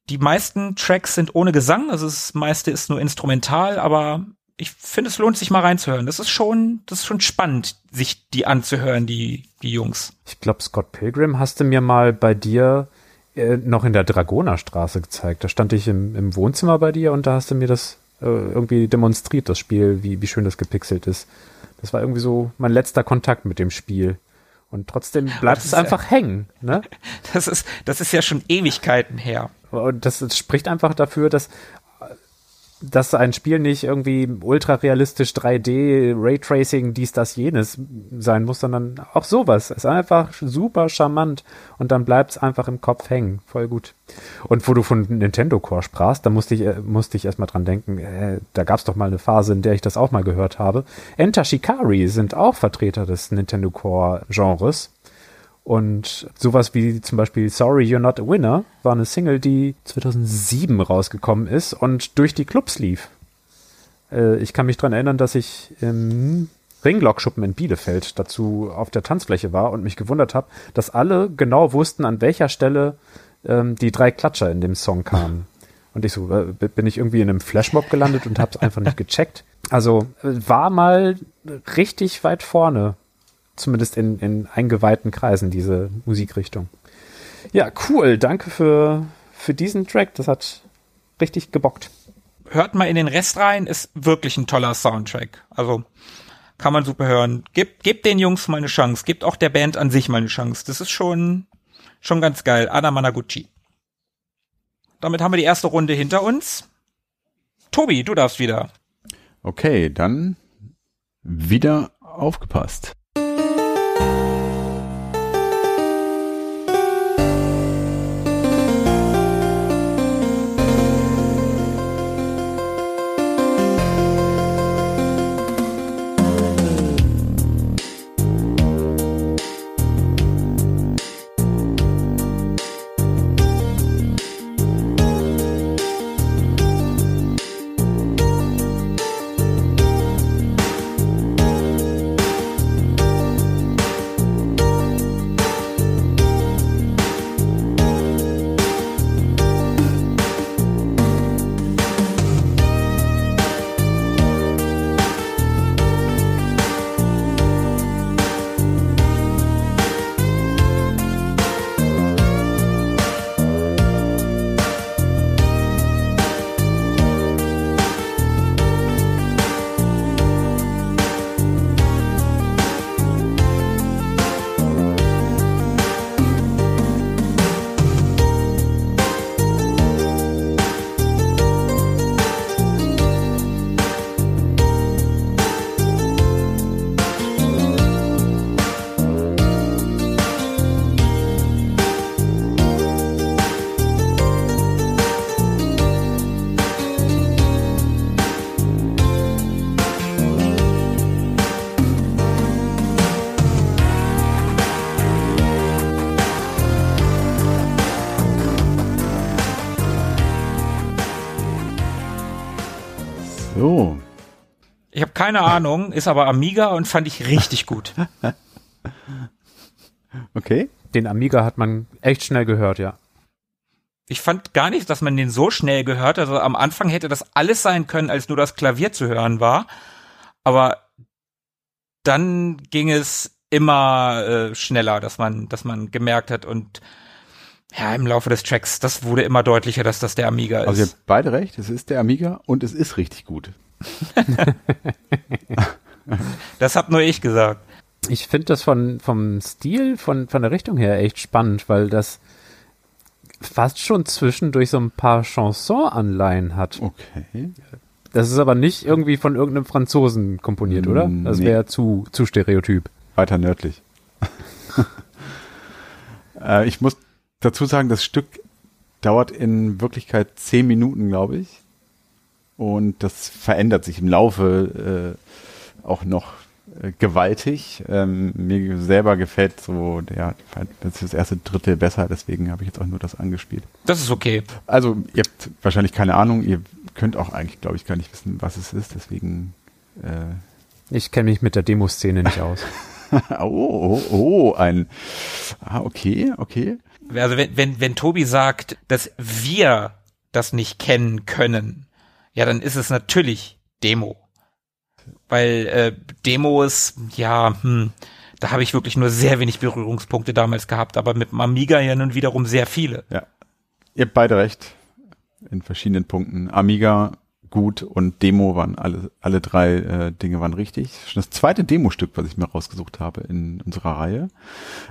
die meisten Tracks sind ohne Gesang, also das meiste ist nur instrumental, aber ich finde, es lohnt sich mal reinzuhören. Das ist schon, das ist schon spannend, sich die anzuhören, die, die Jungs. Ich glaube, Scott Pilgrim hast du mir mal bei dir äh, noch in der Dragonerstraße gezeigt. Da stand ich im, im Wohnzimmer bei dir und da hast du mir das äh, irgendwie demonstriert, das Spiel, wie, wie schön das gepixelt ist. Das war irgendwie so mein letzter Kontakt mit dem Spiel. Und trotzdem bleibt es ist ja- einfach hängen. Ne? Das ist, das ist ja schon Ewigkeiten her. Und das, das spricht einfach dafür, dass, dass ein Spiel nicht irgendwie ultra realistisch 3D, Raytracing, dies, das, jenes sein muss, sondern auch sowas. Ist einfach super charmant und dann bleibt es einfach im Kopf hängen. Voll gut. Und wo du von Nintendo Core sprachst, da musste ich, äh, musste ich erstmal dran denken, äh, da gab es doch mal eine Phase, in der ich das auch mal gehört habe. Enter Shikari sind auch Vertreter des Nintendo Core Genres. Und sowas wie zum Beispiel Sorry You're Not a Winner war eine Single, die 2007 rausgekommen ist und durch die Clubs lief. Äh, ich kann mich dran erinnern, dass ich im Ringlockschuppen in Bielefeld dazu auf der Tanzfläche war und mich gewundert habe, dass alle genau wussten, an welcher Stelle ähm, die drei Klatscher in dem Song kamen. Und ich so, äh, bin ich irgendwie in einem Flashmob gelandet und habe es einfach nicht gecheckt. Also äh, war mal richtig weit vorne zumindest in, in eingeweihten Kreisen, diese Musikrichtung. Ja, cool. Danke für, für diesen Track. Das hat richtig gebockt. Hört mal in den Rest rein, ist wirklich ein toller Soundtrack. Also kann man super hören. Gebt, gebt den Jungs mal eine Chance. Gebt auch der Band an sich mal eine Chance. Das ist schon, Schon ganz geil. Anna Managuchi. Damit haben wir die erste Runde hinter uns. Tobi, du darfst wieder. Okay, dann wieder aufgepasst. Keine Ahnung, ist aber Amiga und fand ich richtig gut. Okay. Den Amiga hat man echt schnell gehört, ja. Ich fand gar nicht, dass man den so schnell gehört. Also am Anfang hätte das alles sein können, als nur das Klavier zu hören war. Aber dann ging es immer äh, schneller, dass man, dass man gemerkt hat und ja, im Laufe des Tracks, das wurde immer deutlicher, dass das der Amiga ist. Also ihr habt beide recht, es ist der Amiga und es ist richtig gut. das hab nur ich gesagt. Ich finde das von, vom Stil, von, von der Richtung her echt spannend, weil das fast schon zwischendurch so ein paar Chanson-Anleihen hat. Okay. Das ist aber nicht irgendwie von irgendeinem Franzosen komponiert, oder? Das Nee. wäre zu, zu stereotyp. Weiter nördlich. äh, ich muss dazu sagen, das Stück dauert in Wirklichkeit zehn Minuten, glaube ich. Und das verändert sich im Laufe äh, auch noch äh, gewaltig. Ähm, mir selber gefällt so der, das, ist das erste Drittel besser, deswegen habe ich jetzt auch nur das angespielt. Das ist okay. Also ihr habt wahrscheinlich keine Ahnung, ihr könnt auch eigentlich, glaube ich, gar nicht wissen, was es ist, deswegen äh, Ich kenne mich mit der Demoszene nicht aus. oh, oh, oh, ein Ah, okay, okay. Also wenn, wenn, wenn Tobi sagt, dass wir das nicht kennen können, ja, dann ist es natürlich Demo. Weil äh, Demos, ja, hm, da habe ich wirklich nur sehr wenig Berührungspunkte damals gehabt, aber mit dem Amiga ja nun wiederum sehr viele. Ja. Ihr habt beide recht. In verschiedenen Punkten. Amiga gut und Demo waren alle, alle drei äh, Dinge waren richtig. Schon das zweite Demostück, was ich mir rausgesucht habe in unserer Reihe.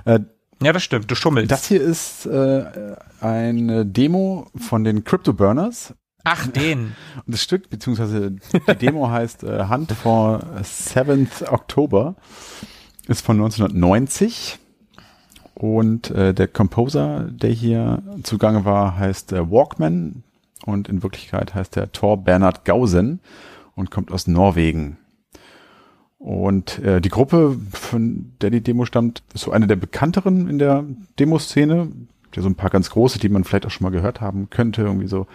Äh, Ja, das stimmt, du schummelst. das hier ist äh, eine Demo von den Crypto Burners. Ach, den. Und das Stück, beziehungsweise die Demo heißt äh, Hunt for 7th October, ist von 1990. Und äh, der Composer, der hier zugange war, heißt äh, Walkman. Und in Wirklichkeit heißt er Thor Bernhard Gausen und kommt aus Norwegen. Und äh, die Gruppe, von der die Demo stammt, ist so eine der bekannteren in der Demoszene. Ja, so ein paar ganz große, die man vielleicht auch schon mal gehört haben könnte. Irgendwie so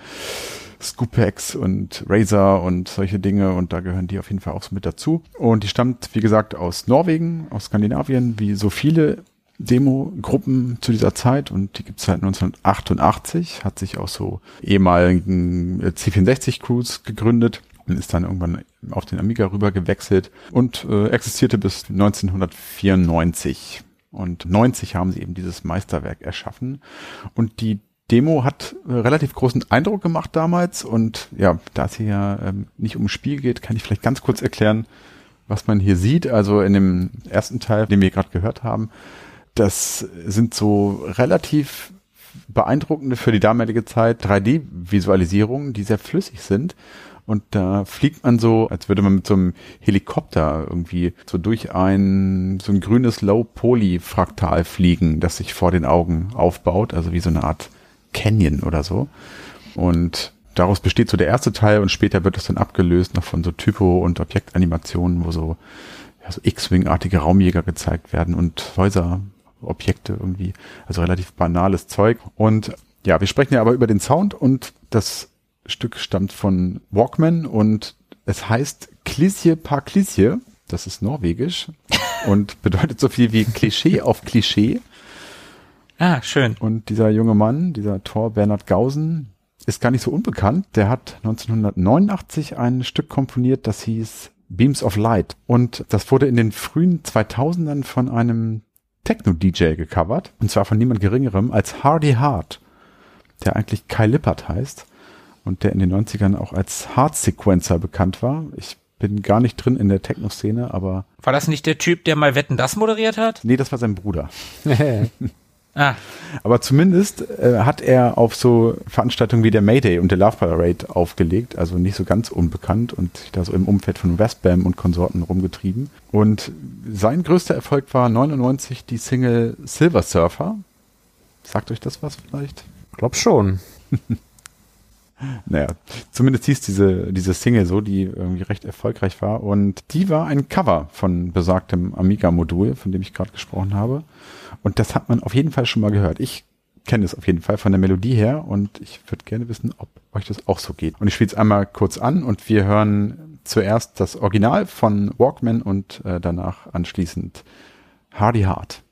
Scoopex und Razer und solche Dinge und da gehören die auf jeden Fall auch so mit dazu. Und die stammt, wie gesagt, aus Norwegen, aus Skandinavien, wie so viele Demo-Gruppen zu dieser Zeit und die gibt es seit 1988, hat sich aus so ehemaligen äh, C64-Crews gegründet und ist dann irgendwann auf den Amiga rüber gewechselt und äh, existierte bis 1994. Und 90 haben sie eben dieses Meisterwerk erschaffen. Und die Demo hat äh, relativ großen Eindruck gemacht damals. Und ja, da es hier ja ähm, nicht um Spiel geht, kann ich vielleicht ganz kurz erklären, was man hier sieht. Also in dem ersten Teil, den wir gerade gehört haben, das sind so relativ beeindruckende für die damalige Zeit 3D-Visualisierungen, die sehr flüssig sind. Und da fliegt man so, als würde man mit so einem Helikopter irgendwie so durch ein, so ein grünes Low-Poly-Fraktal fliegen, das sich vor den Augen aufbaut, also wie so eine Art Canyon oder so. Und daraus besteht so der erste Teil und später wird es dann abgelöst noch von so Typo- und Objektanimationen, wo so, ja, so X-Wing-artige Raumjäger gezeigt werden und Häuser Objekte irgendwie, also relativ banales Zeug. Und ja, wir sprechen ja aber über den Sound und das Stück stammt von Walkman und es heißt Klisje par Klisje. Das ist norwegisch und bedeutet so viel wie Klischee auf Klischee. Ah, schön. Und dieser junge Mann, dieser Thor Bernhard Gausen, ist gar nicht so unbekannt. Der hat 1989 ein Stück komponiert, das hieß Beams of Light. Und das wurde in den frühen 2000ern von einem Techno-DJ gecovert. Und zwar von niemand Geringerem als Hardy Hart, der eigentlich Kai Lippert heißt und der in den 90ern auch als Hard-Sequencer bekannt war. Ich bin gar nicht drin in der Techno-Szene, aber. War das nicht der Typ, der mal Wetten das moderiert hat? Nee, das war sein Bruder. ah. Aber zumindest äh, hat er auf so Veranstaltungen wie der Mayday und der Love Parade aufgelegt, also nicht so ganz unbekannt und sich da so im Umfeld von Westbam und Konsorten rumgetrieben. Und sein größter Erfolg war 99 die Single Silver Surfer. Sagt euch das was vielleicht? Glaub schon. naja, zumindest hieß diese, diese Single so, die irgendwie recht erfolgreich war. Und die war ein Cover von besagtem Amiga-Modul, von dem ich gerade gesprochen habe. Und das hat man auf jeden Fall schon mal gehört. Ich kenne es auf jeden Fall von der Melodie her und ich würde gerne wissen, ob euch das auch so geht. Und ich spiele es einmal kurz an und wir hören zuerst das Original von Walkman und äh, danach anschließend Hardy Heart.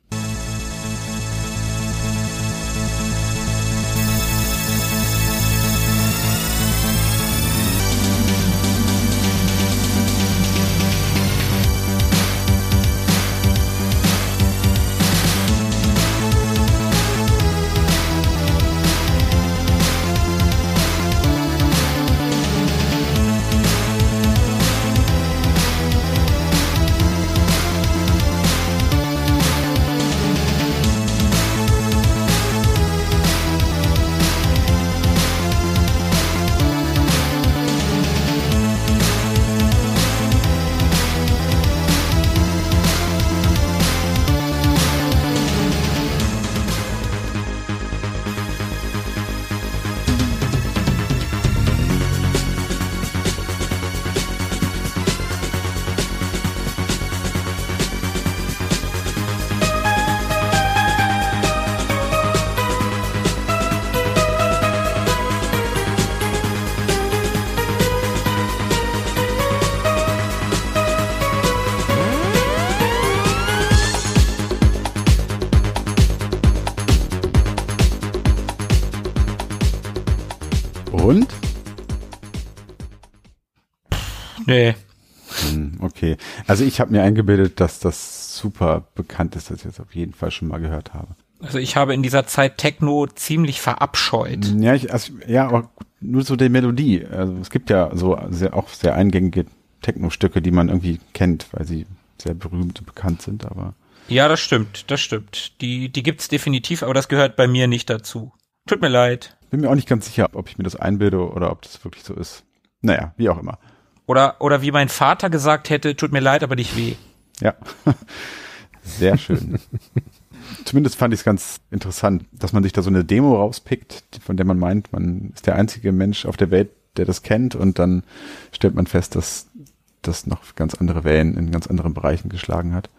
Also ich habe mir eingebildet, dass das super bekannt ist, dass ich das auf jeden Fall schon mal gehört habe. Also ich habe in dieser Zeit Techno ziemlich verabscheut. Ja, ich, also, ja, aber nur so die Melodie. Also es gibt ja so sehr, auch sehr eingängige Techno-Stücke, die man irgendwie kennt, weil sie sehr berühmt und bekannt sind, aber. Ja, das stimmt, das stimmt. Die, die gibt's definitiv, aber das gehört bei mir nicht dazu. Tut mir leid. Bin mir auch nicht ganz sicher, ob ich mir das einbilde oder ob das wirklich so ist. Naja, wie auch immer. Oder, oder wie mein Vater gesagt hätte, tut mir leid, aber nicht weh. Ja. Sehr schön. Zumindest fand ich es ganz interessant, dass man sich da so eine Demo rauspickt, von der man meint, man ist der einzige Mensch auf der Welt, der das kennt und dann stellt man fest, dass das noch ganz andere Wellen in ganz anderen Bereichen geschlagen hat.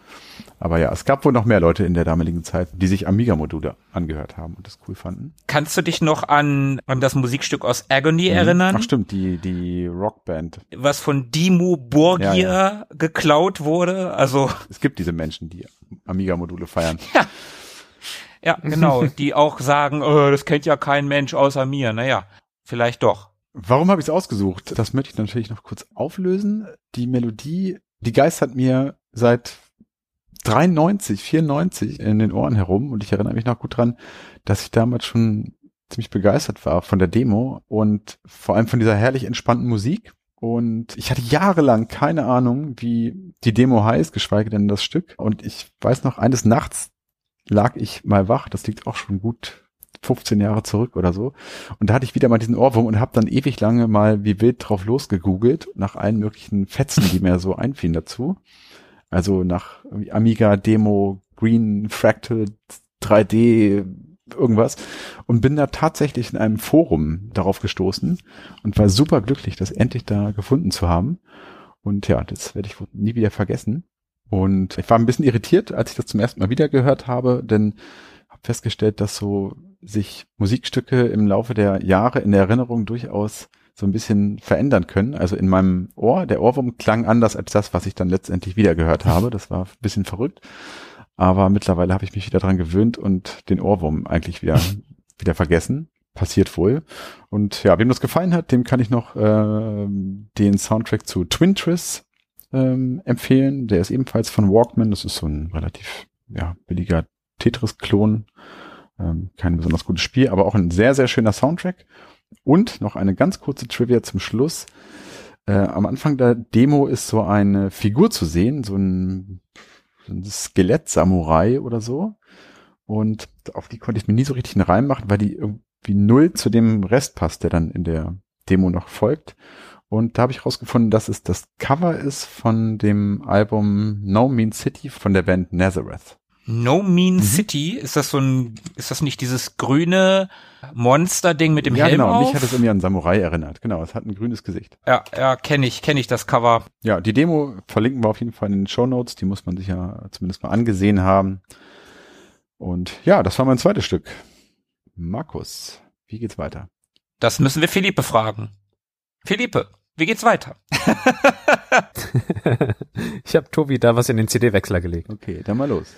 Aber ja, es gab wohl noch mehr Leute in der damaligen Zeit, die sich Amiga-Module angehört haben und das cool fanden. Kannst du dich noch an, an das Musikstück aus Agony mhm. erinnern? Ach stimmt, die, die Rockband. Was von Dimmu Borgir ja, ja. geklaut wurde, also. Es gibt diese Menschen, die Amiga-Module feiern. Ja. Ja, genau, die auch sagen, oh, das kennt ja kein Mensch außer mir. Naja, vielleicht doch. Warum habe ich es ausgesucht? Das möchte ich natürlich noch kurz auflösen. Die Melodie, die geistert mir seit 93, 94 in den Ohren herum und ich erinnere mich noch gut dran, dass ich damals schon ziemlich begeistert war von der Demo und vor allem von dieser herrlich entspannten Musik. Und ich hatte jahrelang keine Ahnung, wie die Demo heißt, geschweige denn das Stück. Und ich weiß noch, eines Nachts lag ich mal wach. Das liegt auch schon gut 15 Jahre zurück oder so. Und da hatte ich wieder mal diesen Ohrwurm und habe dann ewig lange mal wie wild drauf losgegoogelt nach allen möglichen Fetzen, die mir so einfielen dazu. Also nach Amiga, Demo, Green, Fractal, 3D, irgendwas. Und bin da tatsächlich in einem Forum darauf gestoßen und war super glücklich, das endlich da gefunden zu haben. Und ja, das werde ich nie wieder vergessen. Und ich war ein bisschen irritiert, als ich das zum ersten Mal wieder gehört habe, denn festgestellt, dass so sich Musikstücke im Laufe der Jahre in der Erinnerung durchaus so ein bisschen verändern können. Also in meinem Ohr, der Ohrwurm klang anders als das, was ich dann letztendlich wieder gehört habe. Das war ein bisschen verrückt. Aber mittlerweile habe ich mich wieder dran gewöhnt und den Ohrwurm eigentlich wieder, wieder vergessen. Passiert wohl. Und ja, wem das gefallen hat, dem kann ich noch äh, den Soundtrack zu Twin Triss ähm, empfehlen. Der ist ebenfalls von Walkman. Das ist so ein relativ ja, billiger Tetris-Klon. Ähm, kein besonders gutes Spiel, aber auch ein sehr, sehr schöner Soundtrack. Und noch eine ganz kurze Trivia zum Schluss. Äh, am Anfang der Demo ist so eine Figur zu sehen, so ein, so ein Skelett-Samurai oder so. Und auf die konnte ich mir nie so richtig einen Reim machen, weil die irgendwie null zu dem Rest passt, der dann in der Demo noch folgt. Und da habe ich rausgefunden, dass es das Cover ist von dem Album No Mean City von der Band Nazareth. No Mean mhm. City, ist das so ein, ist das nicht dieses grüne Monster-Ding mit dem ja, Helm genau. auf? Mich hat es irgendwie an Samurai erinnert. Genau, es hat ein grünes Gesicht. Ja, ja, kenne ich, kenne ich das Cover. Ja, die Demo verlinken wir auf jeden Fall in den Show Notes. Die muss man sich ja zumindest mal angesehen haben. Und ja, das war mein zweites Stück. Markus, wie geht's weiter? Das müssen wir Philippe fragen. Philippe, wie geht's weiter? ich habe Tobi da was in den CD-Wechsler gelegt. Okay, dann mal los.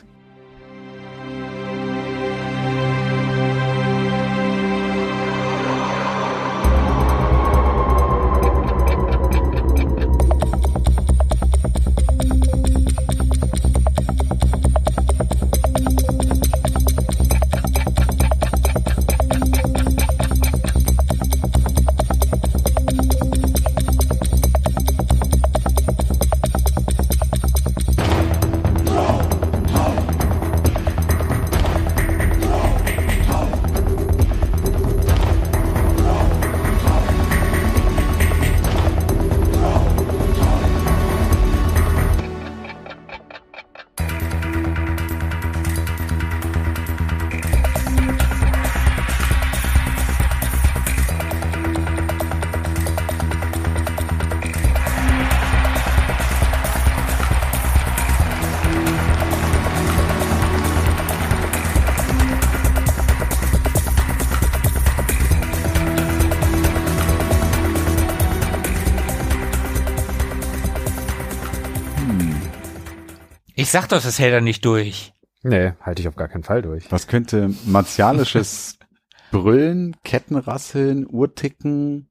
Sag doch, das hält er nicht durch. Nee, halte ich auf gar keinen Fall durch. Was könnte martialisches Brüllen, Kettenrasseln, Uhrticken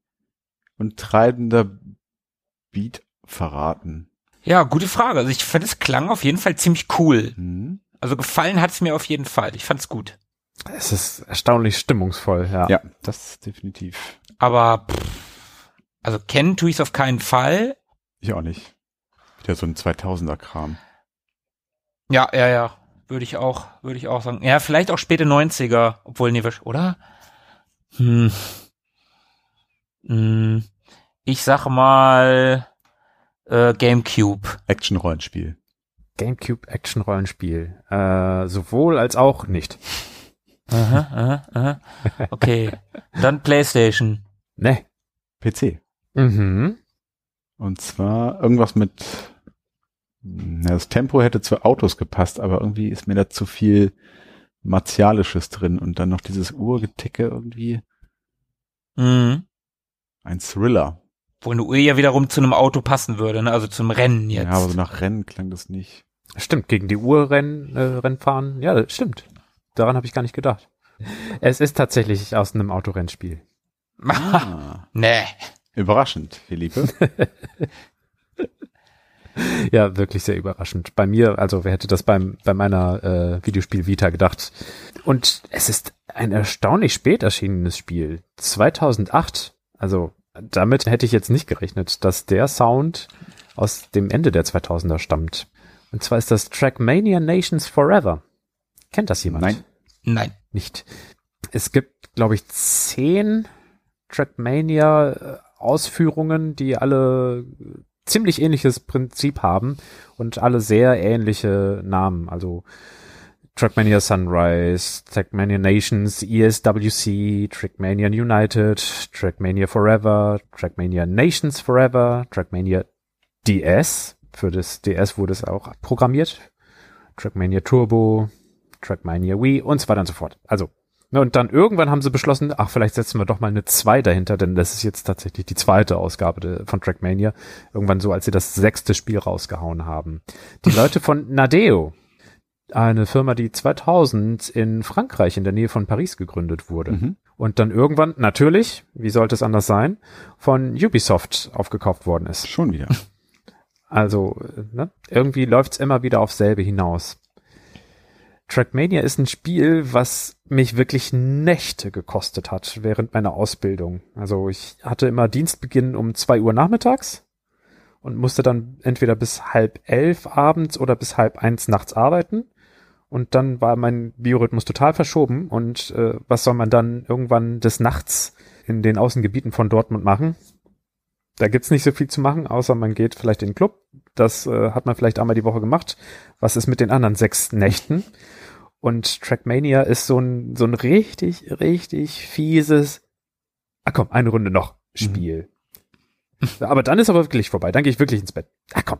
und treibender Beat verraten? Ja, gute Frage. Also ich fand es klang auf jeden Fall ziemlich cool. Mhm. Also gefallen hat es mir auf jeden Fall. Ich fand's gut. Es ist erstaunlich stimmungsvoll, ja. Ja, das definitiv. Aber pff, also kennen tue ich es auf keinen Fall. Ich auch nicht. Wieder so ein 2000er Kram. Ja, ja, ja. Würde ich auch, würde ich auch sagen. Ja, vielleicht auch späte 90er, obwohl, nee, oder? Hm. Hm. Ich sag mal äh, Gamecube. Action-Rollenspiel. Gamecube Action-Rollenspiel. Äh, sowohl als auch nicht. Aha, aha, aha. Okay. Dann PlayStation. Ne. PC. Mhm. Und zwar irgendwas mit das Tempo hätte zu Autos gepasst, aber irgendwie ist mir da zu viel Martialisches drin und dann noch dieses Uhrgeticke irgendwie. Mhm. Ein Thriller. Wo eine Uhr ja wiederum zu einem Auto passen würde, ne? also zum Rennen jetzt. Ja, aber so nach Rennen klang das nicht. Stimmt, gegen die Uhr Rennen, äh, Rennfahren. Ja, das stimmt. Daran habe ich gar nicht gedacht. Es ist tatsächlich aus einem Autorennspiel. Ah. nee. Überraschend, Philippe. ja, wirklich sehr überraschend. Bei mir, also wer hätte das beim, bei meiner äh, Videospiel Vita gedacht? Und es ist ein erstaunlich spät erschienenes Spiel. 2008. Also damit hätte ich jetzt nicht gerechnet, dass der Sound aus dem Ende der 2000er stammt. Und zwar ist das Trackmania Nations Forever. Kennt das jemand? Nein. Nein. Nicht. Es gibt, glaube ich, zehn Trackmania-Ausführungen, die alle ziemlich ähnliches Prinzip haben und alle sehr ähnliche Namen. Also Trackmania Sunrise, Trackmania Nations, ESWC, Trackmania United, Trackmania Forever, Trackmania Nations Forever, Trackmania DS. Für das DS wurde es auch programmiert. Trackmania Turbo, Trackmania Wii und so weiter und so fort. Also, und dann irgendwann haben sie beschlossen, ach, vielleicht setzen wir doch mal eine 2 dahinter, denn das ist jetzt tatsächlich die zweite Ausgabe von Trackmania. Irgendwann so, als sie das sechste Spiel rausgehauen haben. Die Leute von Nadeo, eine Firma, die 2000 in Frankreich in der Nähe von Paris gegründet wurde. Mhm. Und dann irgendwann, natürlich, wie sollte es anders sein, von Ubisoft aufgekauft worden ist. Schon wieder. Also, ne, irgendwie läuft's immer wieder aufs selbe hinaus. Trackmania ist ein Spiel, was mich wirklich Nächte gekostet hat während meiner Ausbildung. Also ich hatte immer Dienstbeginn um zwei Uhr nachmittags und musste dann entweder bis halb elf abends oder bis halb eins nachts arbeiten. Und dann war mein Biorhythmus total verschoben. Und äh, was soll man dann irgendwann des Nachts in den Außengebieten von Dortmund machen? Da gibt's nicht so viel zu machen, außer man geht vielleicht in den Club. Das äh, hat man vielleicht einmal die Woche gemacht. Was ist mit den anderen sechs Nächten? Und Trackmania ist so ein, so ein richtig, richtig fieses, ah komm, eine Runde noch Spiel. Aber dann ist aber wirklich vorbei. Dann gehe ich wirklich ins Bett. Ah komm,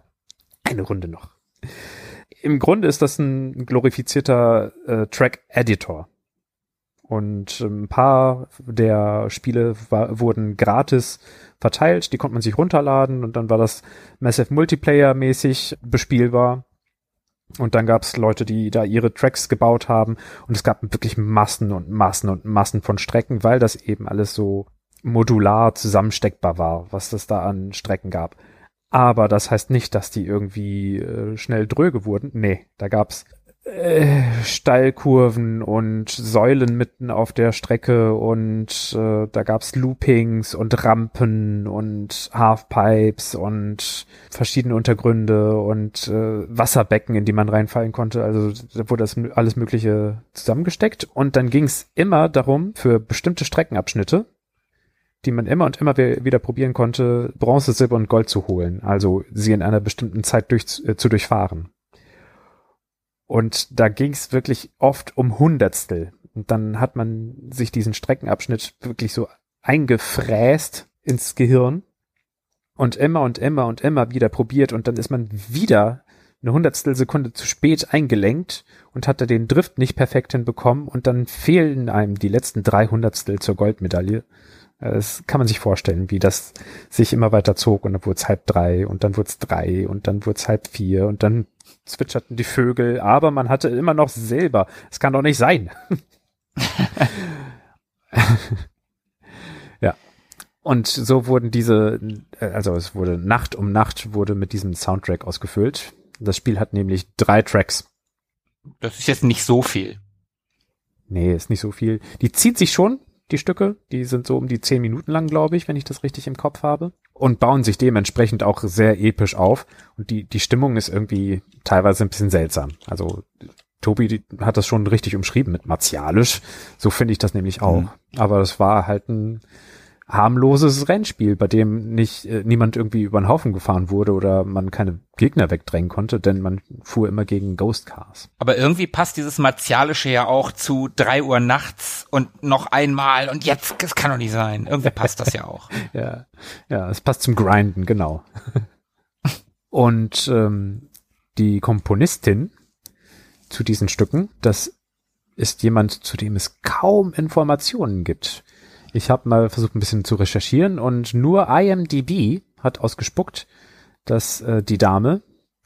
eine Runde noch. Im Grunde ist das ein glorifizierter äh, Track-Editor. Und ein paar der Spiele war, wurden gratis verteilt, die konnte man sich runterladen und dann war das Massive Multiplayer-mäßig bespielbar. Und dann gab es Leute, die da ihre Tracks gebaut haben und es gab wirklich Massen und Massen und Massen von Strecken, weil das eben alles so modular zusammensteckbar war, was es da an Strecken gab. Aber das heißt nicht, dass die irgendwie äh, schnell dröge wurden. Nee, da gab's Steilkurven und Säulen mitten auf der Strecke und äh, da gab's Loopings und Rampen und Halfpipes und verschiedene Untergründe und äh, Wasserbecken, in die man reinfallen konnte. Also da wurde das alles Mögliche zusammengesteckt und dann ging's immer darum, für bestimmte Streckenabschnitte, die man immer und immer wieder probieren konnte, Bronze, Silber und Gold zu holen. Also sie in einer bestimmten Zeit durch, äh, zu durchfahren. Und da ging es wirklich oft um Hundertstel. Und dann hat man sich diesen Streckenabschnitt wirklich so eingefräst ins Gehirn und immer und immer und immer wieder probiert und dann ist man wieder eine Hundertstel Sekunde zu spät eingelenkt und hat da den Drift nicht perfekt hinbekommen und dann fehlen einem die letzten drei Hundertstel zur Goldmedaille. Das kann man sich vorstellen, wie das sich immer weiter zog und dann wurde es halb drei und dann wurde es drei und dann wurde es halb vier und dann zwitscherten die Vögel, aber man hatte immer noch Silber. Es kann doch nicht sein. ja. Und so wurden diese, also es wurde Nacht um Nacht wurde mit diesem Soundtrack ausgefüllt. Das Spiel hat nämlich drei Tracks. Das ist jetzt nicht so viel. Nee, ist nicht so viel. Die zieht sich schon, die Stücke. Die sind so um die zehn Minuten lang, glaube ich, wenn ich das richtig im Kopf habe. Und bauen sich dementsprechend auch sehr episch auf. Und die, die Stimmung ist irgendwie teilweise ein bisschen seltsam. Also Tobi hat das schon richtig umschrieben mit martialisch. So finde ich das nämlich auch. Mhm. Aber das war halt ein harmloses Rennspiel, bei dem nicht äh, niemand irgendwie über den Haufen gefahren wurde oder man keine Gegner wegdrängen konnte, denn man fuhr immer gegen Ghost Cars. Aber irgendwie passt dieses Martialische ja auch zu drei Uhr nachts und noch einmal und jetzt, das kann doch nicht sein. Irgendwie passt das ja auch. ja, ja, es passt zum Grinden, genau. und ähm, die Komponistin zu diesen Stücken, das ist jemand, zu dem es kaum Informationen gibt. Ich habe mal versucht, ein bisschen zu recherchieren und nur IMDb hat ausgespuckt, dass äh, die Dame,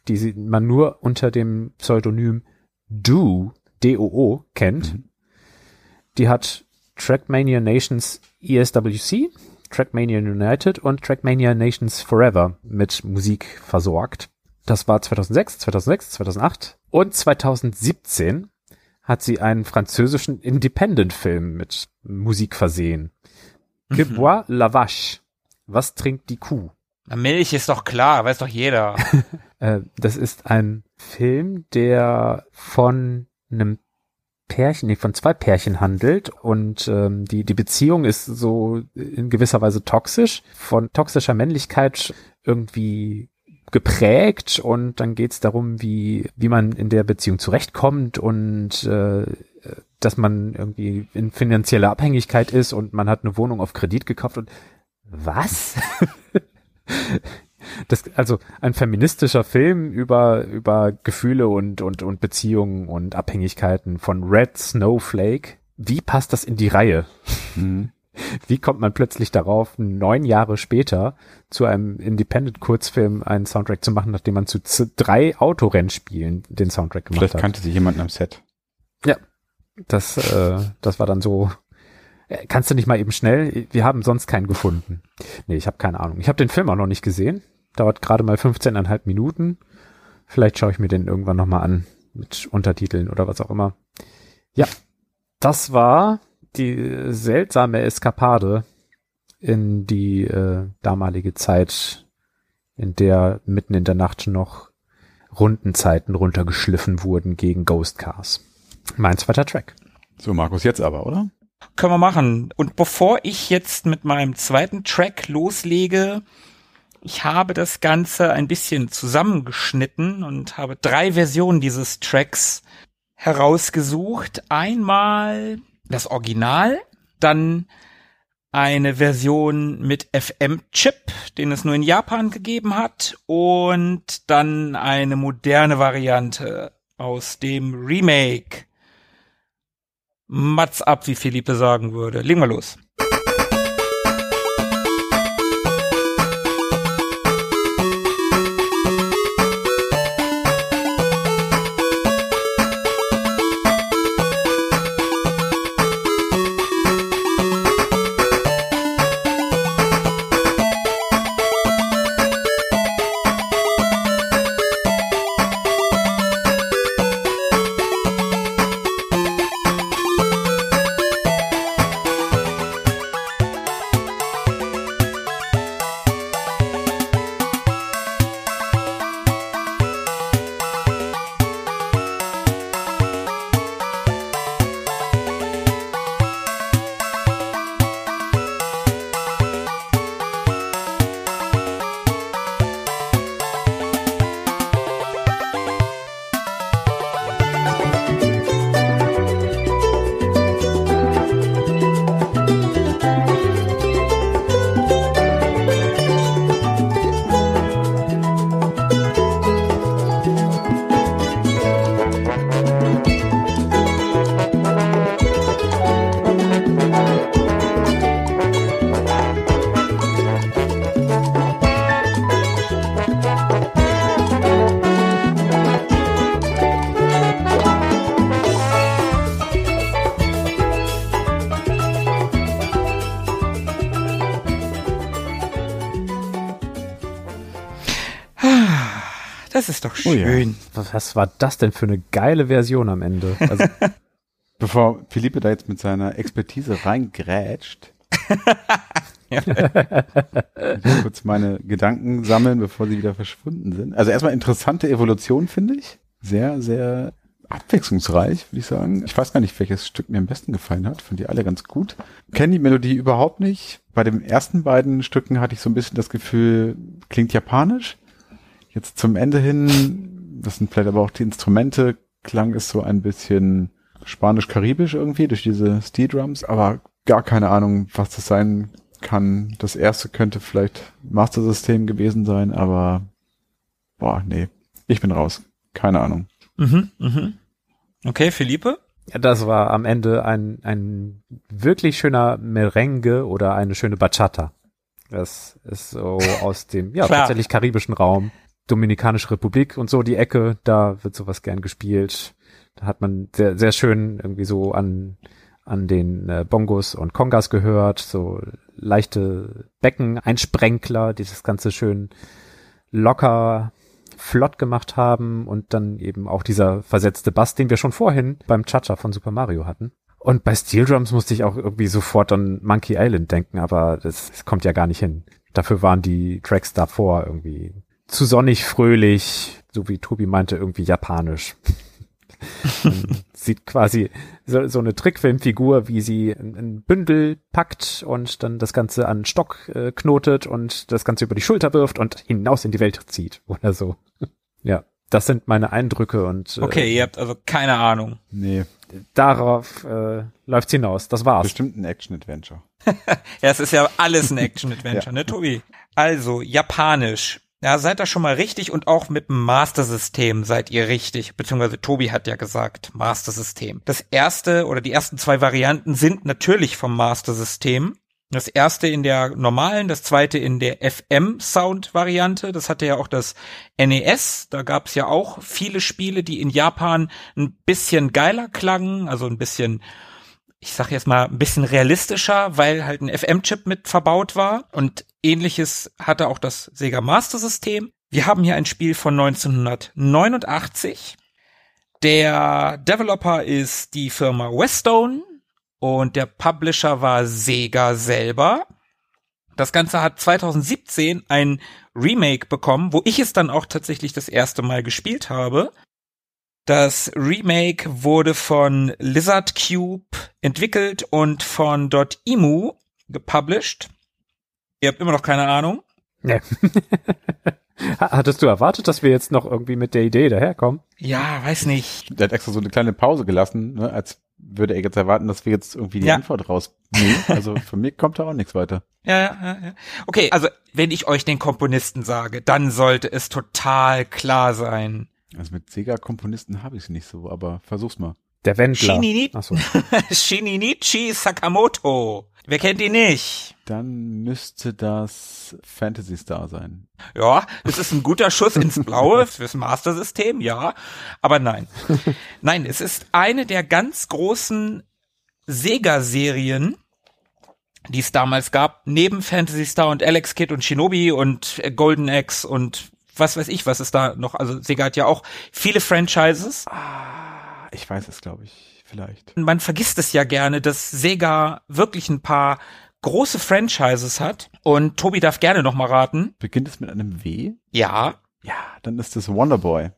die sie, man nur unter dem Pseudonym Do, D-O-O, kennt, mhm. die hat Trackmania Nations ESWC, Trackmania United und Trackmania Nations Forever mit Musik versorgt. Das war 2006, 2006, 2008 und 2017 hat sie einen französischen Independent-Film mit Musik versehen. Que mhm. boit la vache? Was trinkt die Kuh? Milch ist doch klar, weiß doch jeder. äh, das ist ein Film, der von einem Pärchen, nee, von zwei Pärchen handelt und ähm, die, die Beziehung ist so in gewisser Weise toxisch, von toxischer Männlichkeit irgendwie geprägt und dann geht's darum, wie, wie man in der Beziehung zurechtkommt und äh, dass man irgendwie in finanzieller Abhängigkeit ist und man hat eine Wohnung auf Kredit gekauft und was? das, also ein feministischer Film über, über Gefühle und, und, und Beziehungen und Abhängigkeiten von Red Snowflake. Wie passt das in die Reihe? Mhm. Wie kommt man plötzlich darauf, neun Jahre später zu einem Independent-Kurzfilm einen Soundtrack zu machen, nachdem man zu drei Autorennspielen den Soundtrack gemacht Vielleicht hat? Vielleicht kannte sich jemand am Set. Ja, das, äh, das war dann so. Äh, kannst du nicht mal eben schnell? Wir haben sonst keinen gefunden. Nee, ich habe keine Ahnung. Ich habe den Film auch noch nicht gesehen. Dauert gerade mal 15,5 Minuten. Vielleicht schaue ich mir den irgendwann nochmal an mit Untertiteln oder was auch immer. Ja, das war die seltsame Eskapade in die äh, damalige Zeit, in der mitten in der Nacht noch Rundenzeiten runtergeschliffen wurden gegen Ghost Cars. Mein zweiter Track. So, Markus, jetzt aber, oder? Können wir machen. Und bevor ich jetzt mit meinem zweiten Track loslege, ich habe das Ganze ein bisschen zusammengeschnitten und habe drei Versionen dieses Tracks herausgesucht. Einmal das Original, dann eine Version mit FM-Chip, den es nur in Japan gegeben hat, und dann eine moderne Variante aus dem Remake. Mats ab, wie Philippe sagen würde. Legen wir los. Was war das denn für eine geile Version am Ende? Also, Bevor Philippe da jetzt mit seiner Expertise reingrätscht, ja. ich kurz meine Gedanken sammeln, bevor sie wieder verschwunden sind. Also erstmal interessante Evolution, finde ich. Sehr, sehr abwechslungsreich, würde ich sagen. Ich weiß gar nicht, welches Stück mir am besten gefallen hat. Fand die alle ganz gut. Kenne die Melodie überhaupt nicht. Bei den ersten beiden Stücken hatte ich so ein bisschen das Gefühl, klingt japanisch. Jetzt zum Ende hin, das sind vielleicht aber auch die Instrumente, klang es so ein bisschen spanisch-karibisch irgendwie durch diese Steel Drums, aber gar keine Ahnung, was das sein kann. Das erste könnte vielleicht Master System gewesen sein, aber boah, nee, ich bin raus. Keine Ahnung. Mhm, mhm. Okay, Philippe? Ja, das war am Ende ein, ein wirklich schöner Merengue oder eine schöne Bachata. Das ist so aus dem, ja, tatsächlich karibischen Raum. Dominikanische Republik und so die Ecke, da wird sowas gern gespielt. Da hat man sehr, sehr schön irgendwie so an, an den äh, Bongos und Kongas gehört, so leichte Becken, ein Sprenkler, die das Ganze schön locker flott gemacht haben und dann eben auch dieser versetzte Bass, den wir schon vorhin beim Cha-Cha von Super Mario hatten. Und bei Steel Drums musste ich auch irgendwie sofort an Monkey Island denken, aber das, das kommt ja gar nicht hin. Dafür waren die Tracks davor irgendwie zu sonnig, fröhlich, so wie Tobi meinte, irgendwie japanisch. sieht quasi so, so eine Trickfilmfigur, wie sie ein, ein, Bündel packt und dann das Ganze an Stock äh, knotet und das Ganze über die Schulter wirft und hinaus in die Welt zieht oder so. ja, das sind meine Eindrücke und äh, Okay, ihr habt also keine Ahnung. Nee. Darauf äh, läuft's hinaus. Das war's. Bestimmt ein Action-Adventure. ja, es ist ja alles ein Action-Adventure, ja. ne, Tobi? Also, japanisch. Ja, seid da schon mal richtig und auch mit dem Master-System seid ihr richtig, beziehungsweise Tobi hat ja gesagt, Master-System. Das erste oder die ersten zwei Varianten sind natürlich vom Master-System. Das erste in der normalen, das zweite in der FM-Sound-Variante. Das hatte ja auch das NES. Da gab es ja auch viele Spiele, die in Japan ein bisschen geiler klangen, also ein bisschen ich sag jetzt mal, ein bisschen realistischer, weil halt ein FM-Chip mit verbaut war. Und ähnliches hatte auch das Sega Master System. Wir haben hier ein Spiel von 1989. Der Developer ist die Firma Westone und der Publisher war Sega selber. Das Ganze hat 2017 ein Remake bekommen, wo ich es dann auch tatsächlich das erste Mal gespielt habe. Das Remake wurde von Lizard Cube entwickelt und von .emu gepublished. Ihr habt immer noch keine Ahnung. Nee. Hattest du erwartet, dass wir jetzt noch irgendwie mit der Idee daherkommen? Ja, weiß nicht. Der hat extra so eine kleine Pause gelassen, ne, als würde er jetzt erwarten, dass wir jetzt irgendwie die ja. Antwort rausnehmen. Also für mich kommt da auch nichts weiter. Ja, ja, ja. Okay, also wenn ich euch den Komponisten sage, dann sollte es total klar sein. Also mit Sega-Komponisten habe ich es nicht so, aber versuch's mal. Der Wendler. Shinini so. Shininichi Sakamoto. Wer kennt ihn nicht? Dann müsste das Fantasy Star sein. Ja, es ist ein guter Schuss ins Blaue fürs Master System, ja. Aber nein. nein, es ist eine der ganz großen Sega-Serien, die es damals gab, neben Fantasy Star und Alex Kid und Shinobi und Golden Axe und was weiß ich, was ist da noch, also Sega hat ja auch viele Franchises. Ah, ich weiß es, glaube ich, vielleicht. Man vergisst es ja gerne, dass Sega wirklich ein paar große Franchises hat und Tobi darf gerne noch mal raten. Beginnt es mit einem W? Ja. Ja, dann ist es Wonderboy.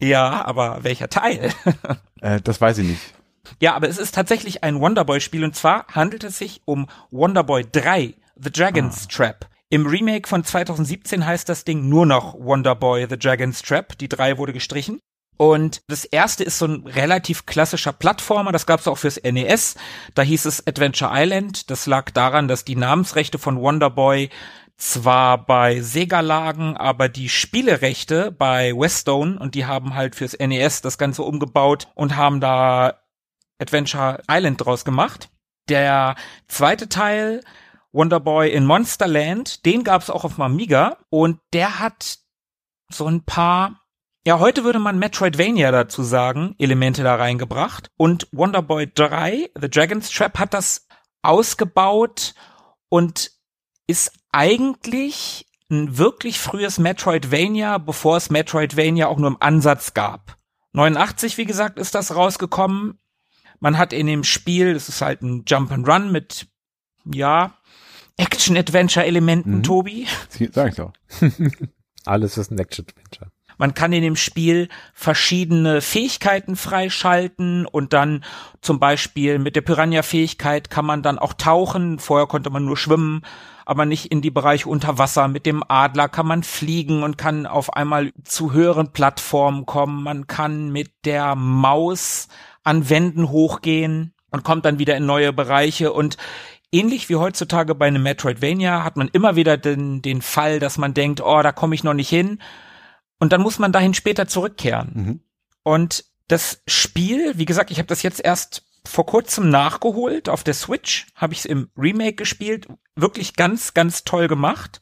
Ja, aber welcher Teil? äh, das weiß ich nicht. Ja, aber es ist tatsächlich ein Wonderboy-Spiel und zwar handelt es sich um Wonderboy 3, The Dragon's ah. Trap. Im Remake von 2017 heißt das Ding nur noch Wonder Boy The Dragon's Trap. Die drei wurde gestrichen. Und das erste ist so ein relativ klassischer Plattformer, das gab es auch fürs NES. Da hieß es Adventure Island. Das lag daran, dass die Namensrechte von Wonder Boy zwar bei Sega lagen, aber die Spielerechte bei Westone und die haben halt fürs NES das Ganze umgebaut und haben da Adventure Island draus gemacht. Der zweite Teil Wonderboy in Monsterland, den gab es auch auf Amiga und der hat so ein paar, ja, heute würde man Metroidvania dazu sagen, Elemente da reingebracht. Und Wonderboy 3, The Dragon's Trap, hat das ausgebaut und ist eigentlich ein wirklich frühes Metroidvania, bevor es Metroidvania auch nur im Ansatz gab. 89, wie gesagt, ist das rausgekommen. Man hat in dem Spiel, es ist halt ein Jump and Run mit, ja, Action-Adventure-Elementen, mhm. Tobi. Sag ich doch. Alles ist ein Action-Adventure. Man kann in dem Spiel verschiedene Fähigkeiten freischalten und dann zum Beispiel mit der Piranha-Fähigkeit kann man dann auch tauchen. Vorher konnte man nur schwimmen, aber nicht in die Bereiche unter Wasser. Mit dem Adler kann man fliegen und kann auf einmal zu höheren Plattformen kommen. Man kann mit der Maus an Wänden hochgehen und kommt dann wieder in neue Bereiche und ähnlich wie heutzutage bei einem Metroidvania hat man immer wieder den, den Fall, dass man denkt, oh, da komme ich noch nicht hin. Und dann muss man dahin später zurückkehren. Mhm. Und das Spiel, wie gesagt, ich habe das jetzt erst vor kurzem nachgeholt. Auf der Switch habe ich es im Remake gespielt. Wirklich ganz, ganz toll gemacht.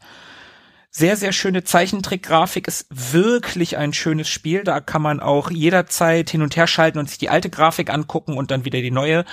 Sehr, sehr schöne Zeichentrickgrafik. Ist wirklich ein schönes Spiel. Da kann man auch jederzeit hin und her schalten und sich die alte Grafik angucken und dann wieder die neue.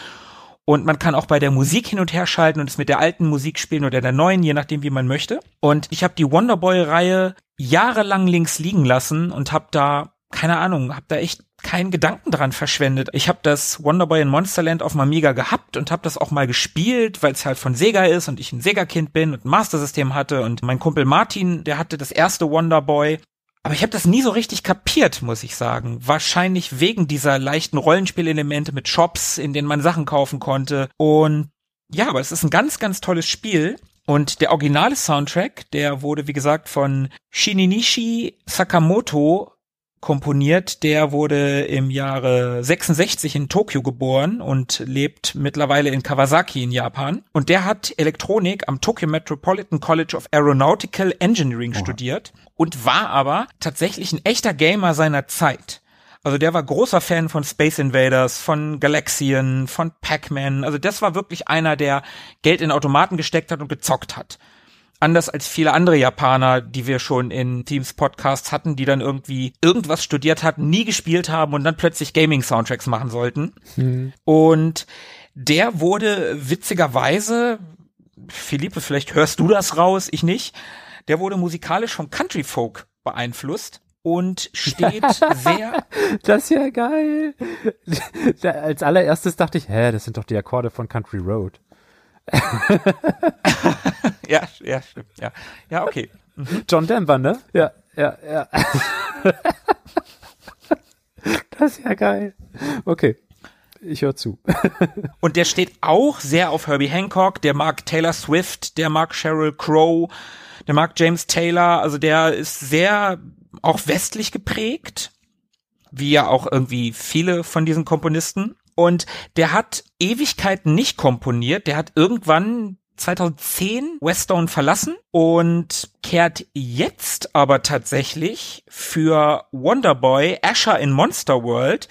Und man kann auch bei der Musik hin und her schalten und es mit der alten Musik spielen oder der neuen, je nachdem, wie man möchte. Und ich habe die Wonderboy-Reihe jahrelang links liegen lassen und habe da, keine Ahnung, habe da echt keinen Gedanken dran verschwendet. Ich habe das Wonderboy in Monsterland auf Amiga gehabt und habe das auch mal gespielt, weil es halt von Sega ist und ich ein Sega-Kind bin und ein Master-System hatte. Und mein Kumpel Martin, der hatte das erste Wonderboy Aber ich habe das nie so richtig kapiert, muss ich sagen. Wahrscheinlich wegen dieser leichten Rollenspielelemente mit Shops, in denen man Sachen kaufen konnte. Und ja, aber es ist ein ganz, ganz tolles Spiel. Und der originale Soundtrack, der wurde, wie gesagt, von Shininishi Sakamoto komponiert. Der wurde im Jahre 66 in Tokio geboren und lebt mittlerweile in Kawasaki in Japan. Und der hat Elektronik am Tokyo Metropolitan College of Aeronautical Engineering oh. studiert und war aber tatsächlich ein echter Gamer seiner Zeit. Also der war großer Fan von Space Invaders, von Galaxian, von Pac-Man. Also das war wirklich einer, der Geld in Automaten gesteckt hat und gezockt hat anders als viele andere Japaner, die wir schon in Teams Podcasts hatten, die dann irgendwie irgendwas studiert hatten, nie gespielt haben und dann plötzlich Gaming Soundtracks machen sollten. Mhm. Und der wurde witzigerweise, Philippe, vielleicht hörst du das raus, ich nicht, der wurde musikalisch vom Country Folk beeinflusst und steht sehr. Das ist ja geil. Als allererstes dachte ich, hä, das sind doch die Akkorde von Country Road. ja, ja, stimmt. Ja, ja okay. Mhm. John Denver, ne? Ja, ja, ja. das ist ja geil. Okay. Ich höre zu. Und der steht auch sehr auf Herbie Hancock, der mag Taylor Swift, der mag Sheryl Crow, der mag James Taylor, also der ist sehr auch westlich geprägt, wie ja auch irgendwie viele von diesen Komponisten. Und der hat Ewigkeiten nicht komponiert. Der hat irgendwann 2010 Westone verlassen und kehrt jetzt aber tatsächlich für Wonderboy Asher in Monster World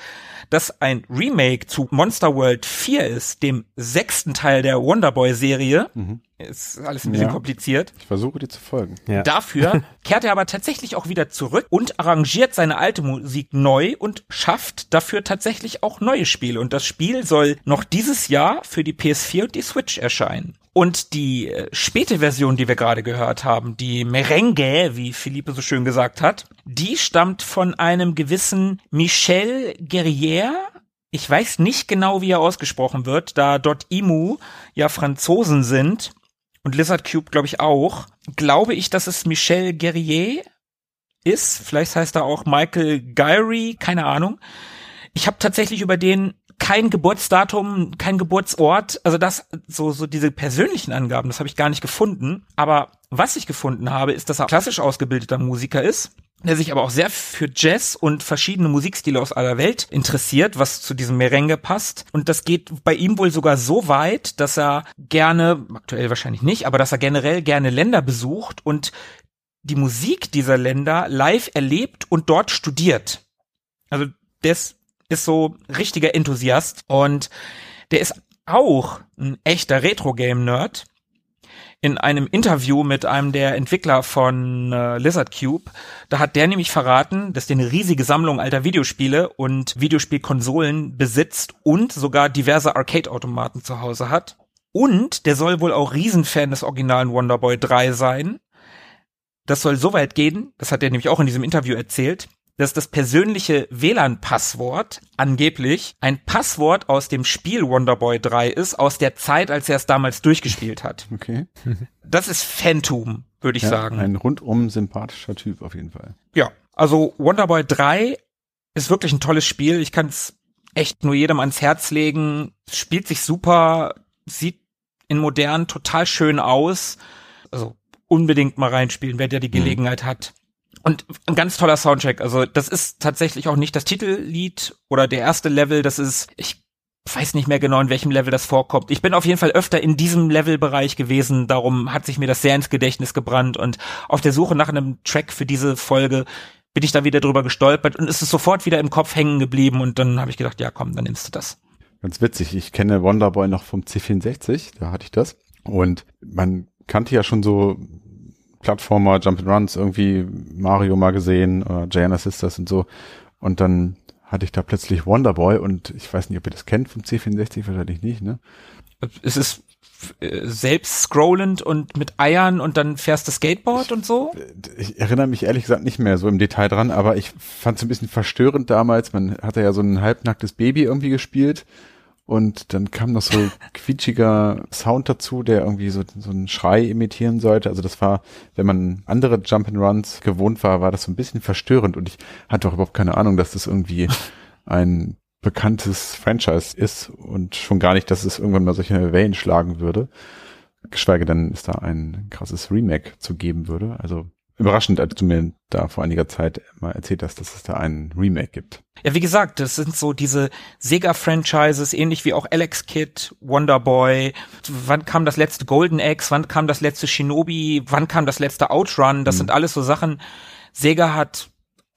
das ein Remake zu Monster World 4 ist, dem sechsten Teil der Wonderboy-Serie. Mhm. Ist alles ein bisschen ja. kompliziert. Ich versuche dir zu folgen. Ja. Dafür kehrt er aber tatsächlich auch wieder zurück und arrangiert seine alte Musik neu und schafft dafür tatsächlich auch neue Spiele. Und das Spiel soll noch dieses Jahr für die PS4 und die Switch erscheinen. Und die äh, späte Version, die wir gerade gehört haben, die Merengue, wie Philippe so schön gesagt hat, die stammt von einem gewissen Michel Guerrier. Ich weiß nicht genau, wie er ausgesprochen wird, da dort Imu ja Franzosen sind und Lizard Cube, glaube ich, auch. Glaube ich, dass es Michel Guerrier ist. Vielleicht heißt er auch Michael Gyrie, keine Ahnung. Ich habe tatsächlich über den kein Geburtsdatum, kein Geburtsort, also das so so diese persönlichen Angaben, das habe ich gar nicht gefunden, aber was ich gefunden habe, ist, dass er klassisch ausgebildeter Musiker ist, der sich aber auch sehr für Jazz und verschiedene Musikstile aus aller Welt interessiert, was zu diesem Merengue passt. Und das geht bei ihm wohl sogar so weit, dass er gerne, aktuell wahrscheinlich nicht, aber dass er generell gerne Länder besucht und die Musik dieser Länder live erlebt und dort studiert. Also das ist so richtiger Enthusiast und der ist auch ein echter Retro-Game-Nerd. In einem Interview mit einem der Entwickler von äh, Lizard Cube, da hat der nämlich verraten, dass der eine riesige Sammlung alter Videospiele und Videospielkonsolen besitzt und sogar diverse Arcade-Automaten zu Hause hat. Und der soll wohl auch Riesenfan des originalen Wonderboy 3 sein. Das soll so weit gehen, das hat er nämlich auch in diesem Interview erzählt, dass das persönliche WLAN-Passwort angeblich ein Passwort aus dem Spiel Wonderboy 3 ist, aus der Zeit, als er es damals durchgespielt hat. Okay. Das ist Phantom, würde ich ja, sagen. Ein rundum sympathischer Typ auf jeden Fall. Ja, also Wonderboy 3 ist wirklich ein tolles Spiel. Ich kann es echt nur jedem ans Herz legen. Spielt sich super, sieht in modern total schön aus. Also unbedingt mal reinspielen, wer der die mhm. Gelegenheit mhm. hat. Und ein ganz toller Soundtrack. Also das ist tatsächlich auch nicht das Titellied oder der erste Level. Das ist, ich weiß nicht mehr genau, in welchem Level das vorkommt. Ich bin auf jeden Fall öfter in diesem Levelbereich gewesen. Darum hat sich mir das sehr ins Gedächtnis gebrannt. Und auf der Suche nach einem Track für diese Folge bin ich da wieder drüber gestolpert und es ist sofort wieder im Kopf hängen geblieben. Und dann habe ich gedacht, ja komm, dann nimmst du das. Ganz witzig. Ich kenne Wonderboy noch vom C64. Da hatte ich das. Und man kannte ja schon so Plattformer, Jump'n'Runs, irgendwie Mario mal gesehen oder Gianna Sisters und so. Und dann hatte ich da plötzlich Wonderboy und ich weiß nicht, ob ihr das kennt vom C64, wahrscheinlich nicht, ne? Es ist äh, selbst scrollend und mit Eiern und dann fährst du Skateboard ich, und so? Ich erinnere mich ehrlich gesagt nicht mehr so im Detail dran, aber ich fand es ein bisschen verstörend damals. Man hatte ja so ein halbnacktes Baby irgendwie gespielt Und dann kam noch so quietschiger Sound dazu, der irgendwie so, so einen Schrei imitieren sollte. Also das war, wenn man andere Jump'n'Runs gewohnt war, war das so ein bisschen verstörend. Und ich hatte auch überhaupt keine Ahnung, dass das irgendwie ein bekanntes Franchise ist und schon gar nicht, dass es irgendwann mal solche Wellen schlagen würde. Geschweige denn, es da ein krasses Remake zu geben würde. Also überraschend, als du mir da vor einiger Zeit mal erzählt hast, dass es da ein Remake gibt. Ja, wie gesagt, das sind so diese Sega-Franchises, ähnlich wie auch Alex Kid, Wonder Boy. Wann kam das letzte Golden Axe? Wann kam das letzte Shinobi? Wann kam das letzte Outrun? Das mhm. sind alles so Sachen. Sega hat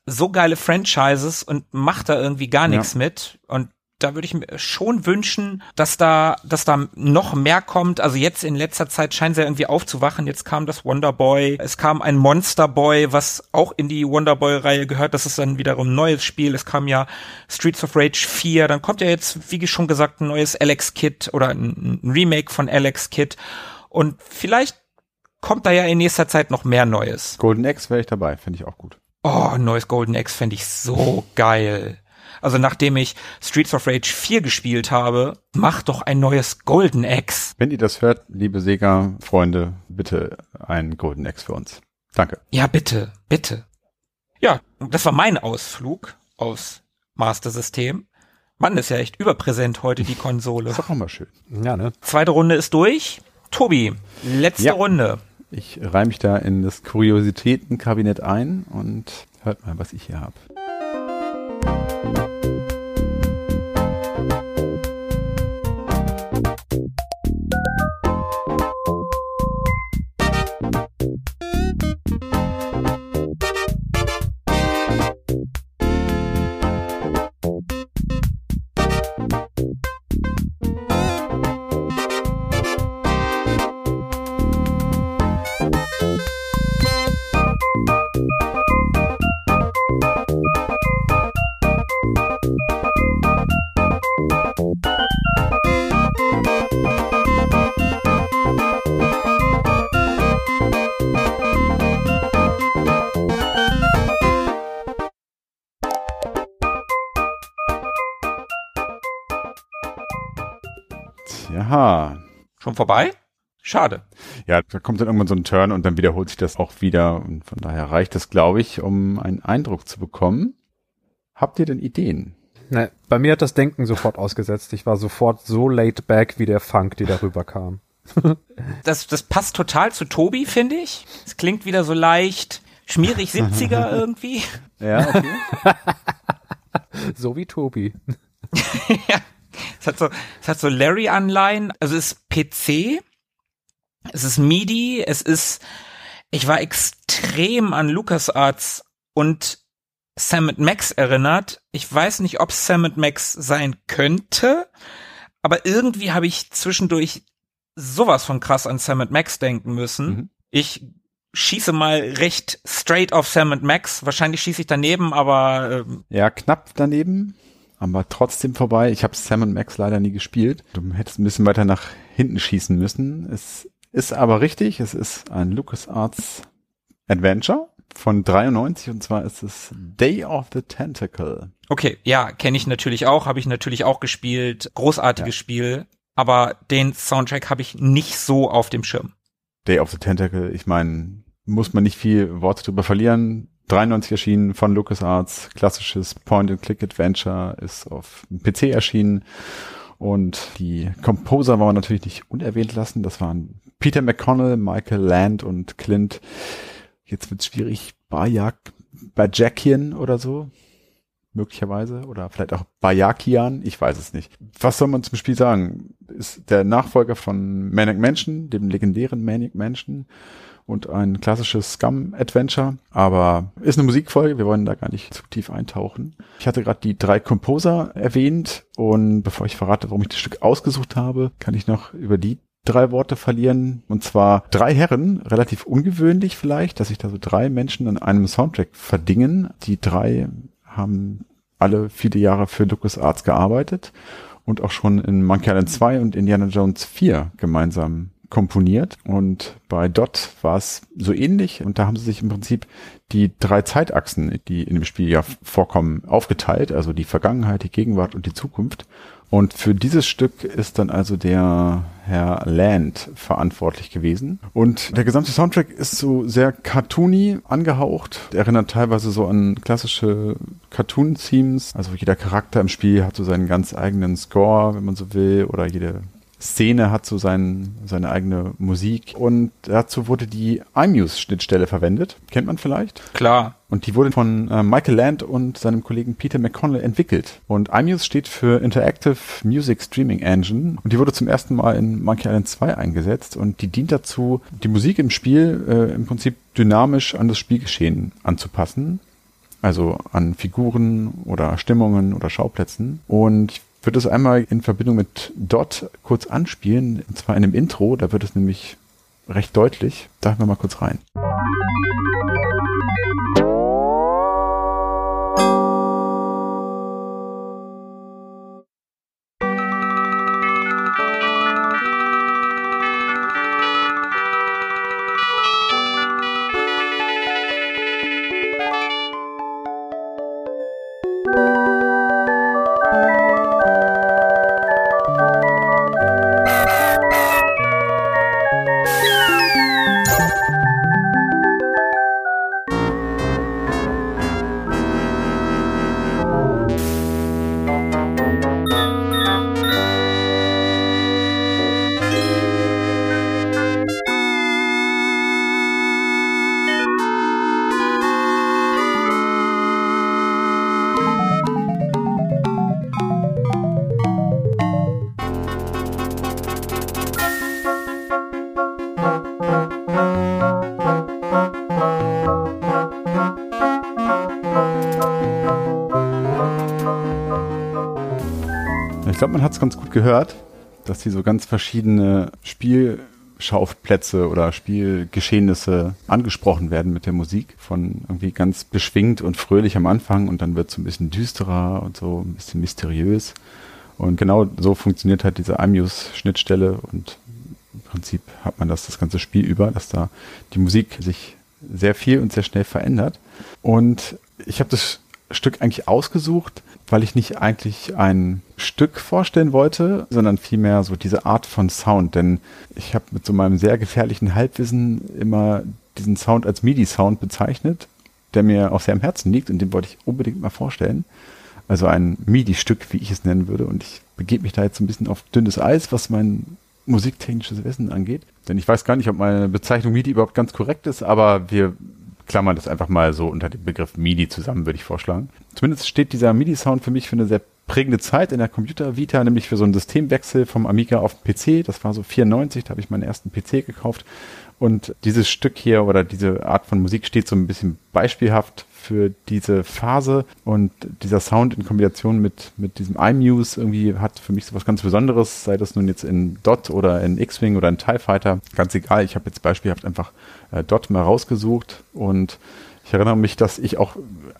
so geile Franchises und macht da irgendwie gar nichts ja. mit. Und da würde ich mir schon wünschen, dass da, dass da noch mehr kommt. Also jetzt in letzter Zeit scheint sie irgendwie aufzuwachen. Jetzt kam das Wonder Boy. Es kam ein Monster Boy, was auch in die Wonder Boy Reihe gehört. Das ist dann wiederum ein neues Spiel. Es kam ja Streets of Rage 4. Dann kommt ja jetzt, wie schon gesagt, ein neues Alex Kid oder ein, ein Remake von Alex Kid. Und vielleicht kommt da ja in nächster Zeit noch mehr Neues. Golden X wäre ich dabei. Finde ich auch gut. Oh, ein neues Golden X fände ich so geil. Also nachdem ich Streets of Rage 4 gespielt habe, mach doch ein neues Golden Axe. Wenn ihr das hört, liebe Sega-Freunde, bitte ein Golden Axe für uns. Danke. Ja, bitte, bitte. Ja, das war mein Ausflug aus Master System. Mann, ist ja echt überpräsent heute die Konsole. ist doch auch mal schön. Ja, ne? Zweite Runde ist durch. Tobi, letzte ja. Runde. Ich reihe mich da in das Kuriositätenkabinett ein und hört mal, was ich hier habe. Schon vorbei? Schade. Ja, da kommt dann irgendwann so ein Turn und dann wiederholt sich das auch wieder. Und von daher reicht das, glaube ich, um einen Eindruck zu bekommen. Habt ihr denn Ideen? Ne, bei mir hat das Denken sofort ausgesetzt. Ich war sofort so laid back wie der Funk, die darüber kam. das, das passt total zu Tobi, finde ich. Es klingt wieder so leicht schmierig 70er irgendwie. Ja, okay. so wie Tobi. ja. Es hat so, es hat so Larry-Anleihen. Also es ist PC, es ist MIDI, es ist, ich war extrem an LucasArts und Sam Max erinnert. Ich weiß nicht, ob Sam Max sein könnte, aber irgendwie habe ich zwischendurch sowas von krass an Sam Max denken müssen. Mhm. Ich schieße mal recht straight auf Sam Max. Wahrscheinlich schieße ich daneben, aber ähm, ja, knapp daneben aber trotzdem vorbei. Ich habe Sam und Max leider nie gespielt. Du hättest ein bisschen weiter nach hinten schießen müssen. Es ist aber richtig, es ist ein LucasArts Adventure von 93 und zwar ist es Day of the Tentacle. Okay, ja, kenne ich natürlich auch, habe ich natürlich auch gespielt. Großartiges ja. Spiel, aber den Soundtrack habe ich nicht so auf dem Schirm. Day of the Tentacle, ich meine, muss man nicht viel Worte drüber verlieren. 93 erschienen von LucasArts, klassisches Point-and-Click-Adventure, ist auf PC erschienen. Und die Composer wollen wir natürlich nicht unerwähnt lassen. Das waren Peter McConnell, Michael Land und Clint. Jetzt wird's schwierig. Bajak, Bajakian oder so. Möglicherweise. Oder vielleicht auch Bajakian. Ich weiß es nicht. Was soll man zum Spiel sagen? Ist der Nachfolger von Manic Mansion, dem legendären Manic Mansion und ein klassisches Scum-Adventure, aber ist eine Musikfolge, wir wollen da gar nicht zu tief eintauchen. Ich hatte gerade die drei Composer erwähnt und bevor ich verrate, warum ich das Stück ausgesucht habe, kann ich noch über die drei Worte verlieren. Und zwar drei Herren, relativ ungewöhnlich vielleicht, dass sich da so drei Menschen an einem Soundtrack verdingen. Die drei haben alle viele Jahre für LucasArts gearbeitet und auch schon in Monkey Island 2 und Indiana Jones 4 gemeinsam komponiert und bei Dot war es so ähnlich und da haben sie sich im Prinzip die drei Zeitachsen, die in dem Spiel ja vorkommen, aufgeteilt, also die Vergangenheit, die Gegenwart und die Zukunft Und für dieses Stück ist dann also der Herr Land verantwortlich gewesen. Und der gesamte Soundtrack ist so sehr cartoony angehaucht. Der erinnert teilweise so an klassische Cartoon-Themes. Also jeder Charakter im Spiel hat so seinen ganz eigenen Score, wenn man so will, oder jede Szene hat so sein, seine eigene Musik und dazu wurde die iMuse-Schnittstelle verwendet. Kennt man vielleicht? Klar. Und die wurde von äh, Michael Land und seinem Kollegen Peter McConnell entwickelt. Und iMuse steht für Interactive Music Streaming Engine und die wurde zum ersten Mal in Monkey Island 2 eingesetzt und die dient dazu, die Musik im Spiel äh, im Prinzip dynamisch an das Spielgeschehen anzupassen. Also an Figuren oder Stimmungen oder Schauplätzen. Und würde es einmal in Verbindung mit Dot kurz anspielen, und zwar in einem Intro, da wird es nämlich recht deutlich. Da hören wir mal kurz rein. Gehört, dass hier so ganz verschiedene Spielschauplätze oder Spielgeschehnisse angesprochen werden mit der Musik. Von irgendwie ganz beschwingt und fröhlich am Anfang und dann wird es so ein bisschen düsterer und so ein bisschen mysteriös. Und genau so funktioniert halt diese iMuse-Schnittstelle und im Prinzip hat man das das ganze Spiel über, dass da die Musik sich sehr viel und sehr schnell verändert. Und ich habe das Stück eigentlich ausgesucht, weil ich nicht eigentlich ein Stück vorstellen wollte, sondern vielmehr so diese Art von Sound. Denn ich habe mit so meinem sehr gefährlichen Halbwissen immer diesen Sound als MIDI-Sound bezeichnet, der mir auch sehr am Herzen liegt und den wollte ich unbedingt mal vorstellen. Also ein MIDI-Stück, wie ich es nennen würde. Und ich begebe mich da jetzt ein bisschen auf dünnes Eis, was mein musiktechnisches Wissen angeht. Denn ich weiß gar nicht, ob meine Bezeichnung MIDI überhaupt ganz korrekt ist, aber wir klammern das einfach mal so unter dem Begriff MIDI zusammen, würde ich vorschlagen. Zumindest steht dieser MIDI-Sound für mich für eine sehr prägende Zeit in der Computer Vita, nämlich für so einen Systemwechsel vom Amiga auf den PC. Das war so 94, da habe ich meinen ersten PC gekauft. Und dieses Stück hier oder diese Art von Musik steht so ein bisschen beispielhaft für diese Phase und dieser Sound in Kombination mit, mit diesem iMuse irgendwie hat für mich so was ganz Besonderes, sei das nun jetzt in Dot oder in X-Wing oder in TIE Fighter, ganz egal. Ich habe jetzt beispielhaft einfach äh, Dot mal rausgesucht und ich erinnere mich, dass ich auch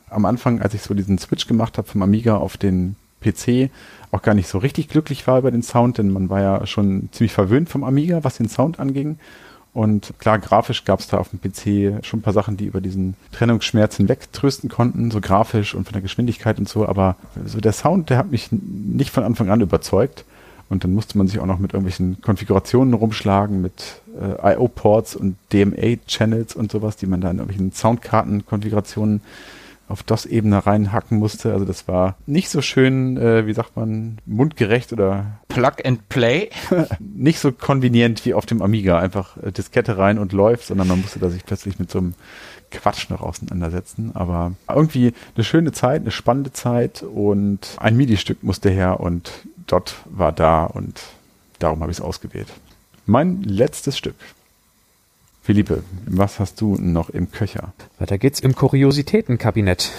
am Anfang, als ich so diesen Switch gemacht habe vom Amiga auf den PC, auch gar nicht so richtig glücklich war über den Sound, denn man war ja schon ziemlich verwöhnt vom Amiga, was den Sound anging. Und klar, grafisch gab es da auf dem PC schon ein paar Sachen, die über diesen Trennungsschmerz hinweg trösten konnten, so grafisch und von der Geschwindigkeit und so. Aber so der Sound, der hat mich nicht von Anfang an überzeugt. Und dann musste man sich auch noch mit irgendwelchen Konfigurationen rumschlagen, mit äh, IO-Ports und DMA-Channels und sowas, die man da in irgendwelchen Soundkarten-Konfigurationen auf DOS-Ebene reinhacken musste. Also das war nicht so schön, äh, wie sagt man, mundgerecht oder Plug and Play. nicht so konvenient wie auf dem Amiga. Einfach äh, Diskette rein und läuft, sondern man musste da sich plötzlich mit so einem Quatsch noch auseinandersetzen. Aber irgendwie eine schöne Zeit, eine spannende Zeit und ein MIDI-Stück musste her und dort war da und darum habe ich es ausgewählt. Mein letztes Stück Philippe, was hast du noch im Köcher? Weiter geht's im Kuriositätenkabinett.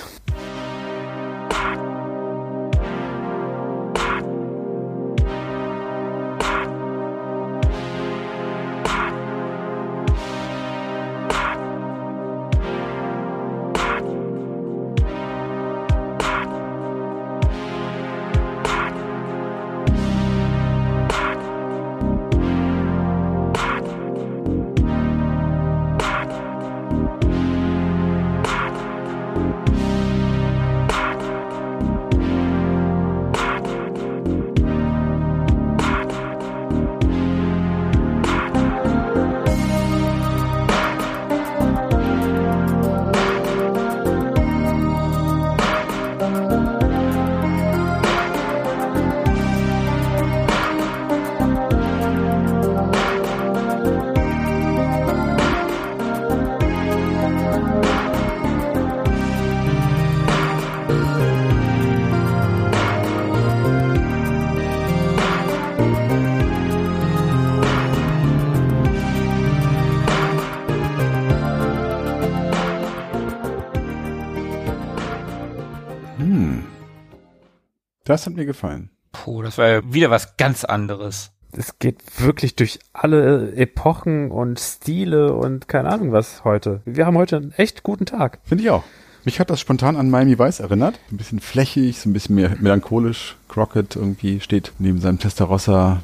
Das hat mir gefallen. Puh, das war ja wieder was ganz anderes. Es geht wirklich durch alle Epochen und Stile und keine Ahnung was heute. Wir haben heute einen echt guten Tag. Finde ich auch. Mich hat das spontan an Miami Vice erinnert. Ein bisschen flächig, so ein bisschen mehr melancholisch. Crockett irgendwie steht neben seinem Testarossa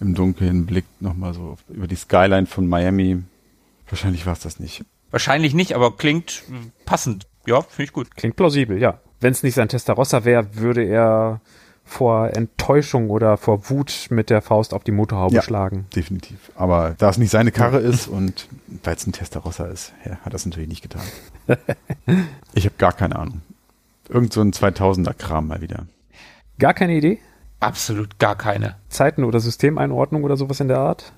im Dunkeln, blickt nochmal so über die Skyline von Miami. Wahrscheinlich war es das nicht. Wahrscheinlich nicht, aber klingt passend. Ja, finde ich gut. Klingt plausibel, ja. Wenn es nicht sein Testarossa wäre, würde er vor Enttäuschung oder vor Wut mit der Faust auf die Motorhaube Ja. schlagen. Definitiv. Aber da es nicht seine Karre ist und weil es ein Testarossa ist, ja, hat das natürlich nicht getan. ich habe gar keine Ahnung. Irgend so ein 2000er-Kram mal wieder. Gar keine Idee? Absolut gar keine. Zeiten- oder Systemeinordnung oder sowas in der Art?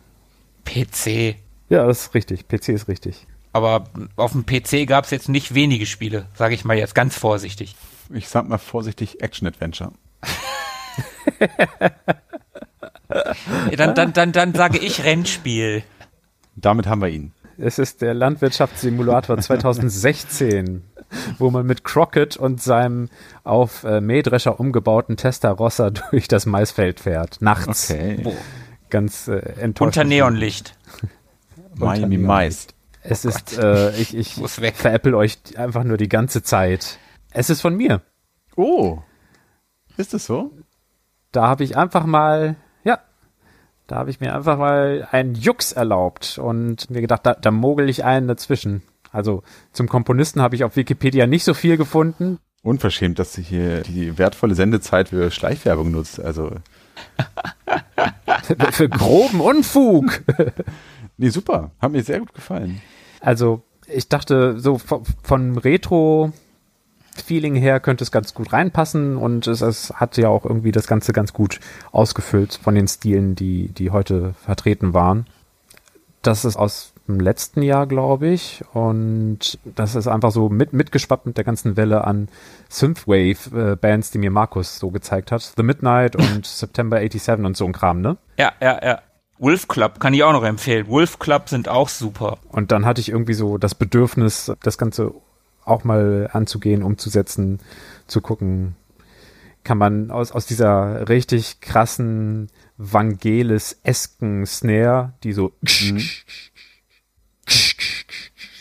PC. Ja, das ist richtig. PC ist richtig. Aber auf dem PC gab es jetzt nicht wenige Spiele, sage ich mal jetzt ganz vorsichtig. Ich sag mal vorsichtig Action-Adventure. Dann, dann, dann, dann sage ich Rennspiel. Damit haben wir ihn. Es ist der Landwirtschaftssimulator 2016, wo man mit Crockett und seinem auf äh, Mähdrescher umgebauten Testarossa durch das Maisfeld fährt. Nachts. Boah. Ganz äh, enttäuschend. Unter Neonlicht. Miami. Mais. Es ist, äh, ich, ich Muss weg. veräpple euch einfach nur die ganze Zeit. Es ist von mir. Oh. Ist es so? Da habe ich einfach mal, ja, da habe ich mir einfach mal einen Jux erlaubt und mir gedacht, da, da mogel ich einen dazwischen. Also zum Komponisten habe ich auf Wikipedia nicht so viel gefunden. Unverschämt, dass du hier die wertvolle Sendezeit für Schleichwerbung nutzt. Also, Für groben Unfug. nee, super. Hat mir sehr gut gefallen. Also ich dachte, so von, von Retro-Feeling her könnte es ganz gut reinpassen und es, es hat ja auch irgendwie das Ganze ganz gut ausgefüllt von den Stilen, die, die heute vertreten waren. Das ist aus dem letzten Jahr, glaube ich, und das ist einfach so mit, mitgeschwappt mit der ganzen Welle an Synthwave-Bands, die mir Markus so gezeigt hat. The Midnight und September 87 und so ein Kram, ne? Ja, ja, ja. Wolf Club kann ich auch noch empfehlen. Wolf Club sind auch super. Und dann hatte ich irgendwie so das Bedürfnis, das Ganze auch mal anzugehen, umzusetzen, zu gucken, kann man aus, aus dieser richtig krassen Vangelis-esken Snare, die so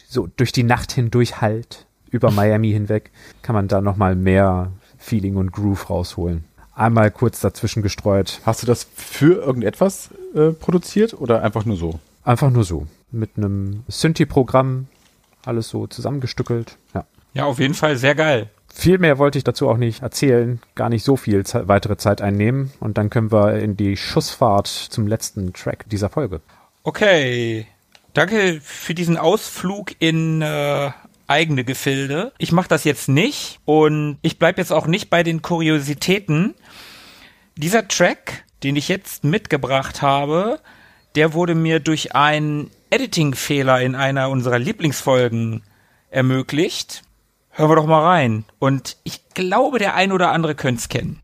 so durch die Nacht hindurch halt, über Miami hinweg, kann man da nochmal mehr Feeling und Groove rausholen. Einmal kurz dazwischen gestreut, Hast du das für irgendetwas äh, produziert oder einfach nur so? einfach nur so, mit einem Synthi-Programm, alles so zusammengestückelt, ja. Ja, auf jeden Fall sehr geil. Viel mehr wollte ich dazu auch nicht erzählen, gar nicht so viel Ze weitere Zeit einnehmen und dann können wir in die Schussfahrt zum letzten Track dieser Folge. Okay. Danke für diesen Ausflug in äh, eigene Gefilde. Ich mache das jetzt nicht und ich bleib jetzt auch nicht bei den Kuriositäten. Dieser Track, den ich jetzt mitgebracht habe, der wurde mir durch einen Editing-Fehler in einer unserer Lieblingsfolgen ermöglicht. Hören wir doch mal rein. Und ich glaube, der ein oder andere könnte es kennen.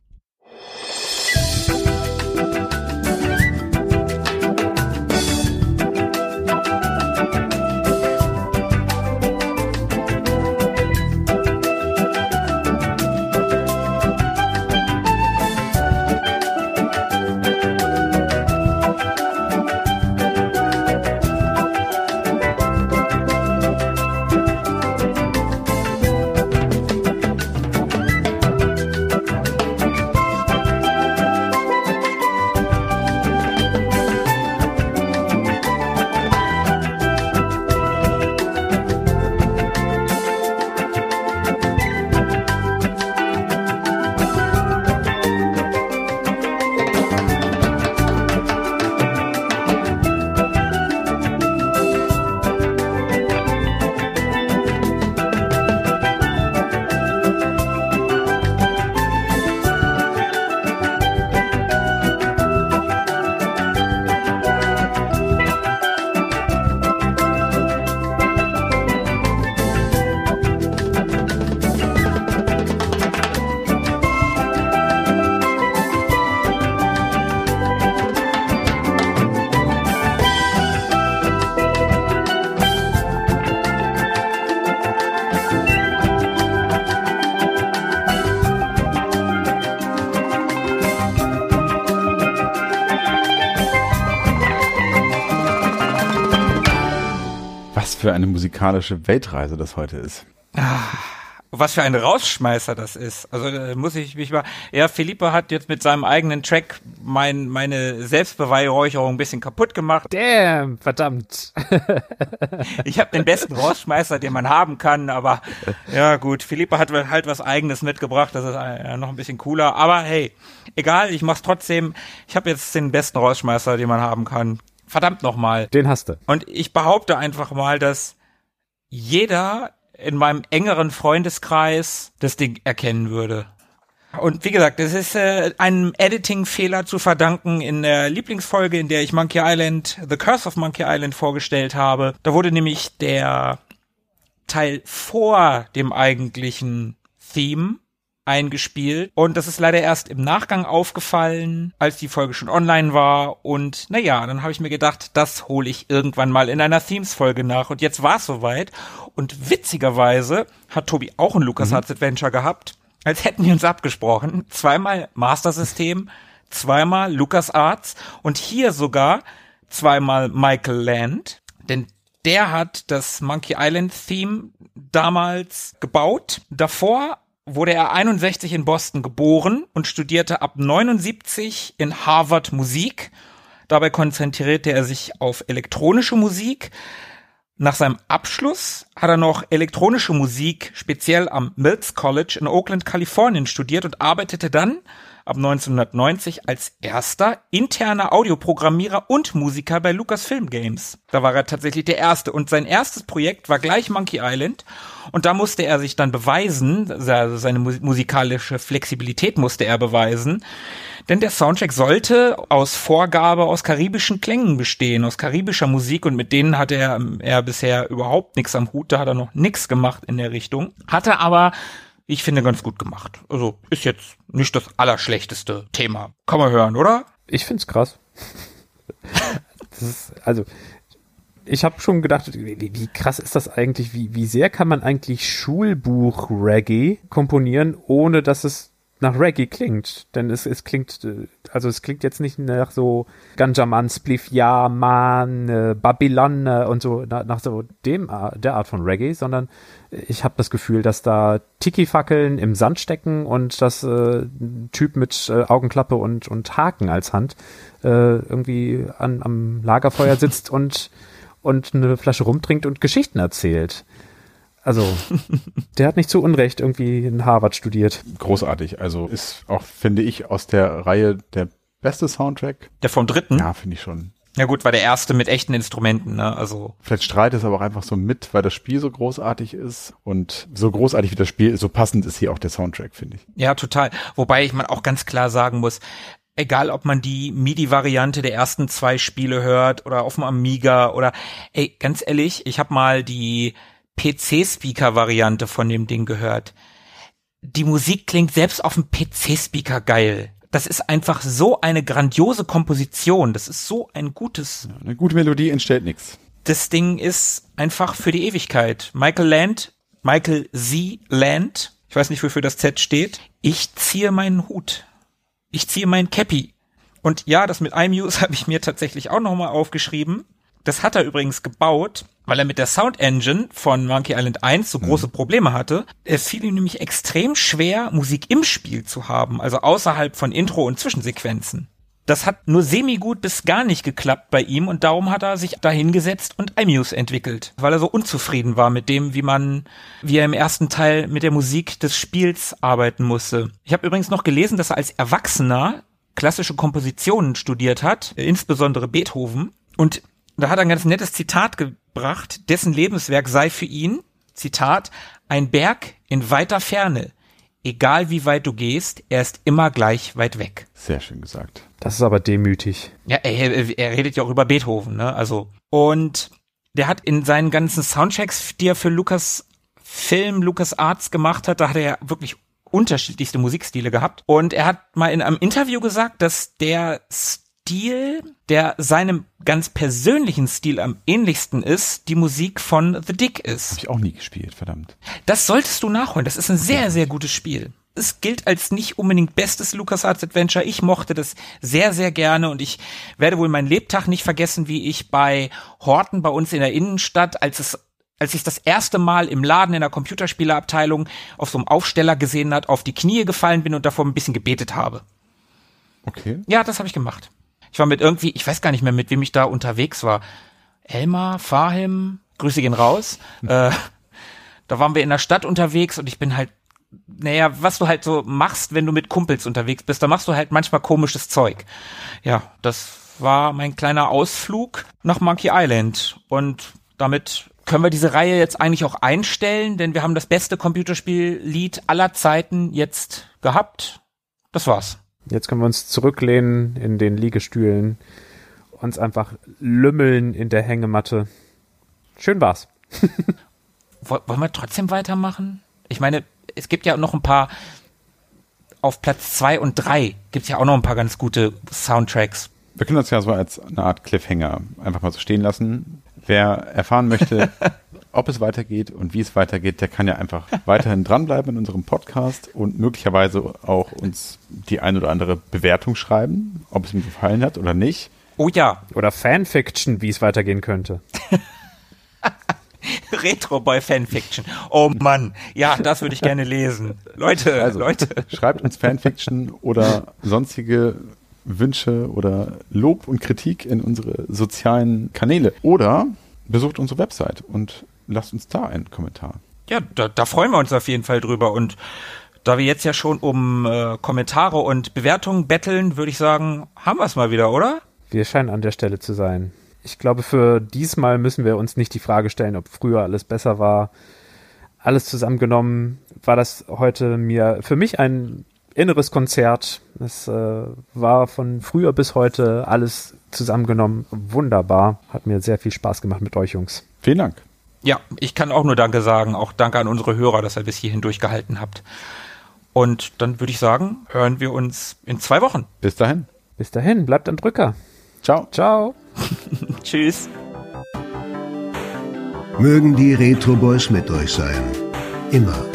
Eine musikalische Weltreise das heute ist. Ah, was für ein Rausschmeißer das ist. Also da muss ich mich mal. Ja, Philippe hat jetzt mit seinem eigenen Track mein, meine Selbstbeweihräucherung ein bisschen kaputt gemacht. Damn, verdammt. ich habe den besten Rausschmeißer, den man haben kann, aber ja gut, Philippe hat halt was eigenes mitgebracht, das ist äh, noch ein bisschen cooler. Aber hey, egal, ich mach's trotzdem. Ich habe jetzt den besten Rausschmeißer, den man haben kann. Verdammt nochmal. Den hast du. Und ich behaupte einfach mal, dass jeder in meinem engeren Freundeskreis das Ding erkennen würde. Und wie gesagt, es ist äh, einem Editing-Fehler zu verdanken in der Lieblingsfolge, in der ich Monkey Island, The Curse of Monkey Island vorgestellt habe. Da wurde nämlich der Teil vor dem eigentlichen Theme eingespielt. Und das ist leider erst im Nachgang aufgefallen, als die Folge schon online war. Und naja, dann habe ich mir gedacht, das hole ich irgendwann mal in einer Themes-Folge nach. Und jetzt war es soweit. Und witzigerweise hat Tobi auch ein LucasArts mhm. Adventure gehabt, als hätten wir uns abgesprochen. Zweimal Master System, zweimal LucasArts und hier sogar zweimal Michael Land. Denn der hat das Monkey Island Theme damals gebaut. Davor wurde er 61 in Boston geboren und studierte ab 79 in Harvard Musik. Dabei konzentrierte er sich auf elektronische Musik. Nach seinem Abschluss hat er noch elektronische Musik speziell am Mills College in Oakland, Kalifornien studiert und arbeitete dann ab 1990 als erster interner Audioprogrammierer und Musiker bei Lucasfilm Games. Da war er tatsächlich der erste. Und sein erstes Projekt war gleich Monkey Island. Und da musste er sich dann beweisen, also seine musikalische Flexibilität musste er beweisen, denn der Soundtrack sollte aus Vorgabe aus karibischen Klängen bestehen, aus karibischer Musik. Und mit denen hat er, er bisher überhaupt nichts am Hut, da hat er noch nichts gemacht in der Richtung. Hatte aber ich finde, ganz gut gemacht. Also ist jetzt nicht das allerschlechteste Thema. Kann man hören, oder? Ich find's krass. ist, also, ich habe schon gedacht, wie, wie, krass ist das eigentlich? Wie, wie sehr kann man eigentlich Schulbuch-Reggae komponieren, ohne dass es nach Reggae klingt. Denn es, es klingt, also es klingt jetzt nicht nach so Ganjaman, Spliff, Ja, Man, äh, Babylon äh, und so, nach, so dem, der Art von Reggae, sondern ich habe das Gefühl, dass da Tiki-Fackeln im Sand stecken und dass äh, Typ mit äh, Augenklappe und, und Haken als Hand äh, irgendwie an, am Lagerfeuer sitzt und, und eine Flasche rumtrinkt und Geschichten erzählt. Also, der hat nicht zu Unrecht irgendwie in Harvard studiert. Großartig. Also ist auch, finde ich, aus der Reihe der beste Soundtrack. Der vom dritten? Ja, finde ich schon. Ja gut, war der erste mit echten Instrumenten, ne? Also. Vielleicht strahlt es aber auch einfach so mit, weil das Spiel so großartig ist. Und so großartig wie das Spiel, so passend ist hier auch der Soundtrack, finde ich. Ja, total. Wobei ich mal auch ganz klar sagen muss, egal ob man die MIDI-Variante der ersten zwei Spiele hört oder auf dem Amiga oder ey, ganz ehrlich, ich habe mal die PC-Speaker-Variante von dem Ding gehört. Die Musik klingt selbst auf dem PC-Speaker geil. Das ist einfach so eine grandiose Komposition. Das ist so ein gutes. Eine gute Melodie entstellt nichts. Das Ding ist einfach für die Ewigkeit. Michael Land, Michael Z. Land, ich weiß nicht, wofür das Z steht. Ich ziehe meinen Hut. Ich ziehe meinen Cappy. Und ja, das mit iMuse habe ich mir tatsächlich auch nochmal aufgeschrieben. Das hat er übrigens gebaut, weil er mit der Sound Engine von Monkey Island 1 so große mhm. Probleme hatte. Es fiel ihm nämlich extrem schwer, Musik im Spiel zu haben, also außerhalb von Intro und Zwischensequenzen. Das hat nur semi-gut bis gar nicht geklappt bei ihm und darum hat er sich dahingesetzt und iMuse entwickelt, weil er so unzufrieden war mit dem, wie man, wie er im ersten Teil mit der Musik des Spiels arbeiten musste. Ich habe übrigens noch gelesen, dass er als Erwachsener klassische Kompositionen studiert hat, insbesondere Beethoven und da hat er ein ganz nettes Zitat gebracht, dessen Lebenswerk sei für ihn, Zitat, ein Berg in weiter Ferne. Egal wie weit du gehst, er ist immer gleich weit weg. Sehr schön gesagt. Das ist aber demütig. Ja, er, er redet ja auch über Beethoven, ne? Also, und der hat in seinen ganzen Soundchecks, die er für Lukas Film, Lukas Arts gemacht hat, da hat er ja wirklich unterschiedlichste Musikstile gehabt. Und er hat mal in einem Interview gesagt, dass der Stil, der seinem ganz persönlichen Stil am ähnlichsten ist, die Musik von The Dick ist. Hab ich auch nie gespielt, verdammt. Das solltest du nachholen. Das ist ein sehr, sehr gutes Spiel. Es gilt als nicht unbedingt bestes LucasArts Adventure. Ich mochte das sehr, sehr gerne und ich werde wohl meinen Lebtag nicht vergessen, wie ich bei Horten bei uns in der Innenstadt, als es als ich das erste Mal im Laden in der Computerspieleabteilung auf so einem Aufsteller gesehen hat, auf die Knie gefallen bin und davor ein bisschen gebetet habe. Okay. Ja, das habe ich gemacht. Ich war mit irgendwie, ich weiß gar nicht mehr, mit wem ich da unterwegs war. Elmar, Fahim, Grüße gehen raus. Äh, da waren wir in der Stadt unterwegs und ich bin halt, naja, was du halt so machst, wenn du mit Kumpels unterwegs bist, da machst du halt manchmal komisches Zeug. Ja, das war mein kleiner Ausflug nach Monkey Island und damit können wir diese Reihe jetzt eigentlich auch einstellen, denn wir haben das beste Computerspiel-Lied aller Zeiten jetzt gehabt. Das war's. Jetzt können wir uns zurücklehnen in den Liegestühlen, uns einfach lümmeln in der Hängematte. Schön war's. Wollen wir trotzdem weitermachen? Ich meine, es gibt ja noch ein paar auf Platz zwei und drei gibt's ja auch noch ein paar ganz gute Soundtracks. Wir können das ja so als eine Art Cliffhanger einfach mal so stehen lassen. Wer erfahren möchte, ob es weitergeht und wie es weitergeht, der kann ja einfach weiterhin dranbleiben in unserem Podcast und möglicherweise auch uns die ein oder andere Bewertung schreiben, ob es ihm gefallen hat oder nicht. Oh ja. Oder Fanfiction, wie es weitergehen könnte. Retro Boy Fanfiction. Oh Mann, ja, das würde ich gerne lesen. Leute, Also, Leute. Schreibt uns Fanfiction oder sonstige Wünsche oder Lob und Kritik in unsere sozialen Kanäle. Oder besucht unsere Website und lasst uns da einen Kommentar. Ja, da, da freuen wir uns auf jeden Fall drüber. Und da wir jetzt ja schon um äh, Kommentare und Bewertungen betteln, würde ich sagen, haben wir es mal wieder, oder? Wir scheinen an der Stelle zu sein. Ich glaube, für diesmal müssen wir uns nicht die Frage stellen, ob früher alles besser war. Alles zusammengenommen war das heute mir für mich ein inneres Konzert. Es äh, war von früher bis heute alles zusammengenommen wunderbar. Hat mir sehr viel Spaß gemacht mit euch Jungs. Vielen Dank. Ja, ich kann auch nur Danke sagen. Auch Danke an unsere Hörer, dass ihr bis hierhin durchgehalten habt. Und dann würde ich sagen, hören wir uns in zwei Wochen. Bis dahin. Bis dahin, bleibt am Drücker. Ciao. Ciao. Tschüss. Mögen die Retro Boys mit euch sein. Immer.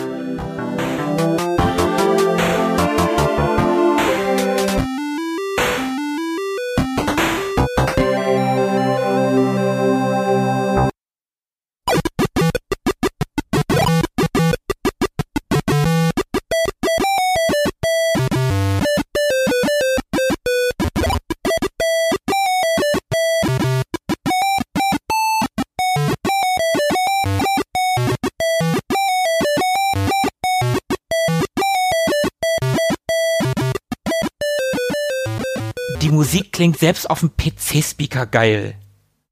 Klingt selbst auf dem PC-Speaker geil.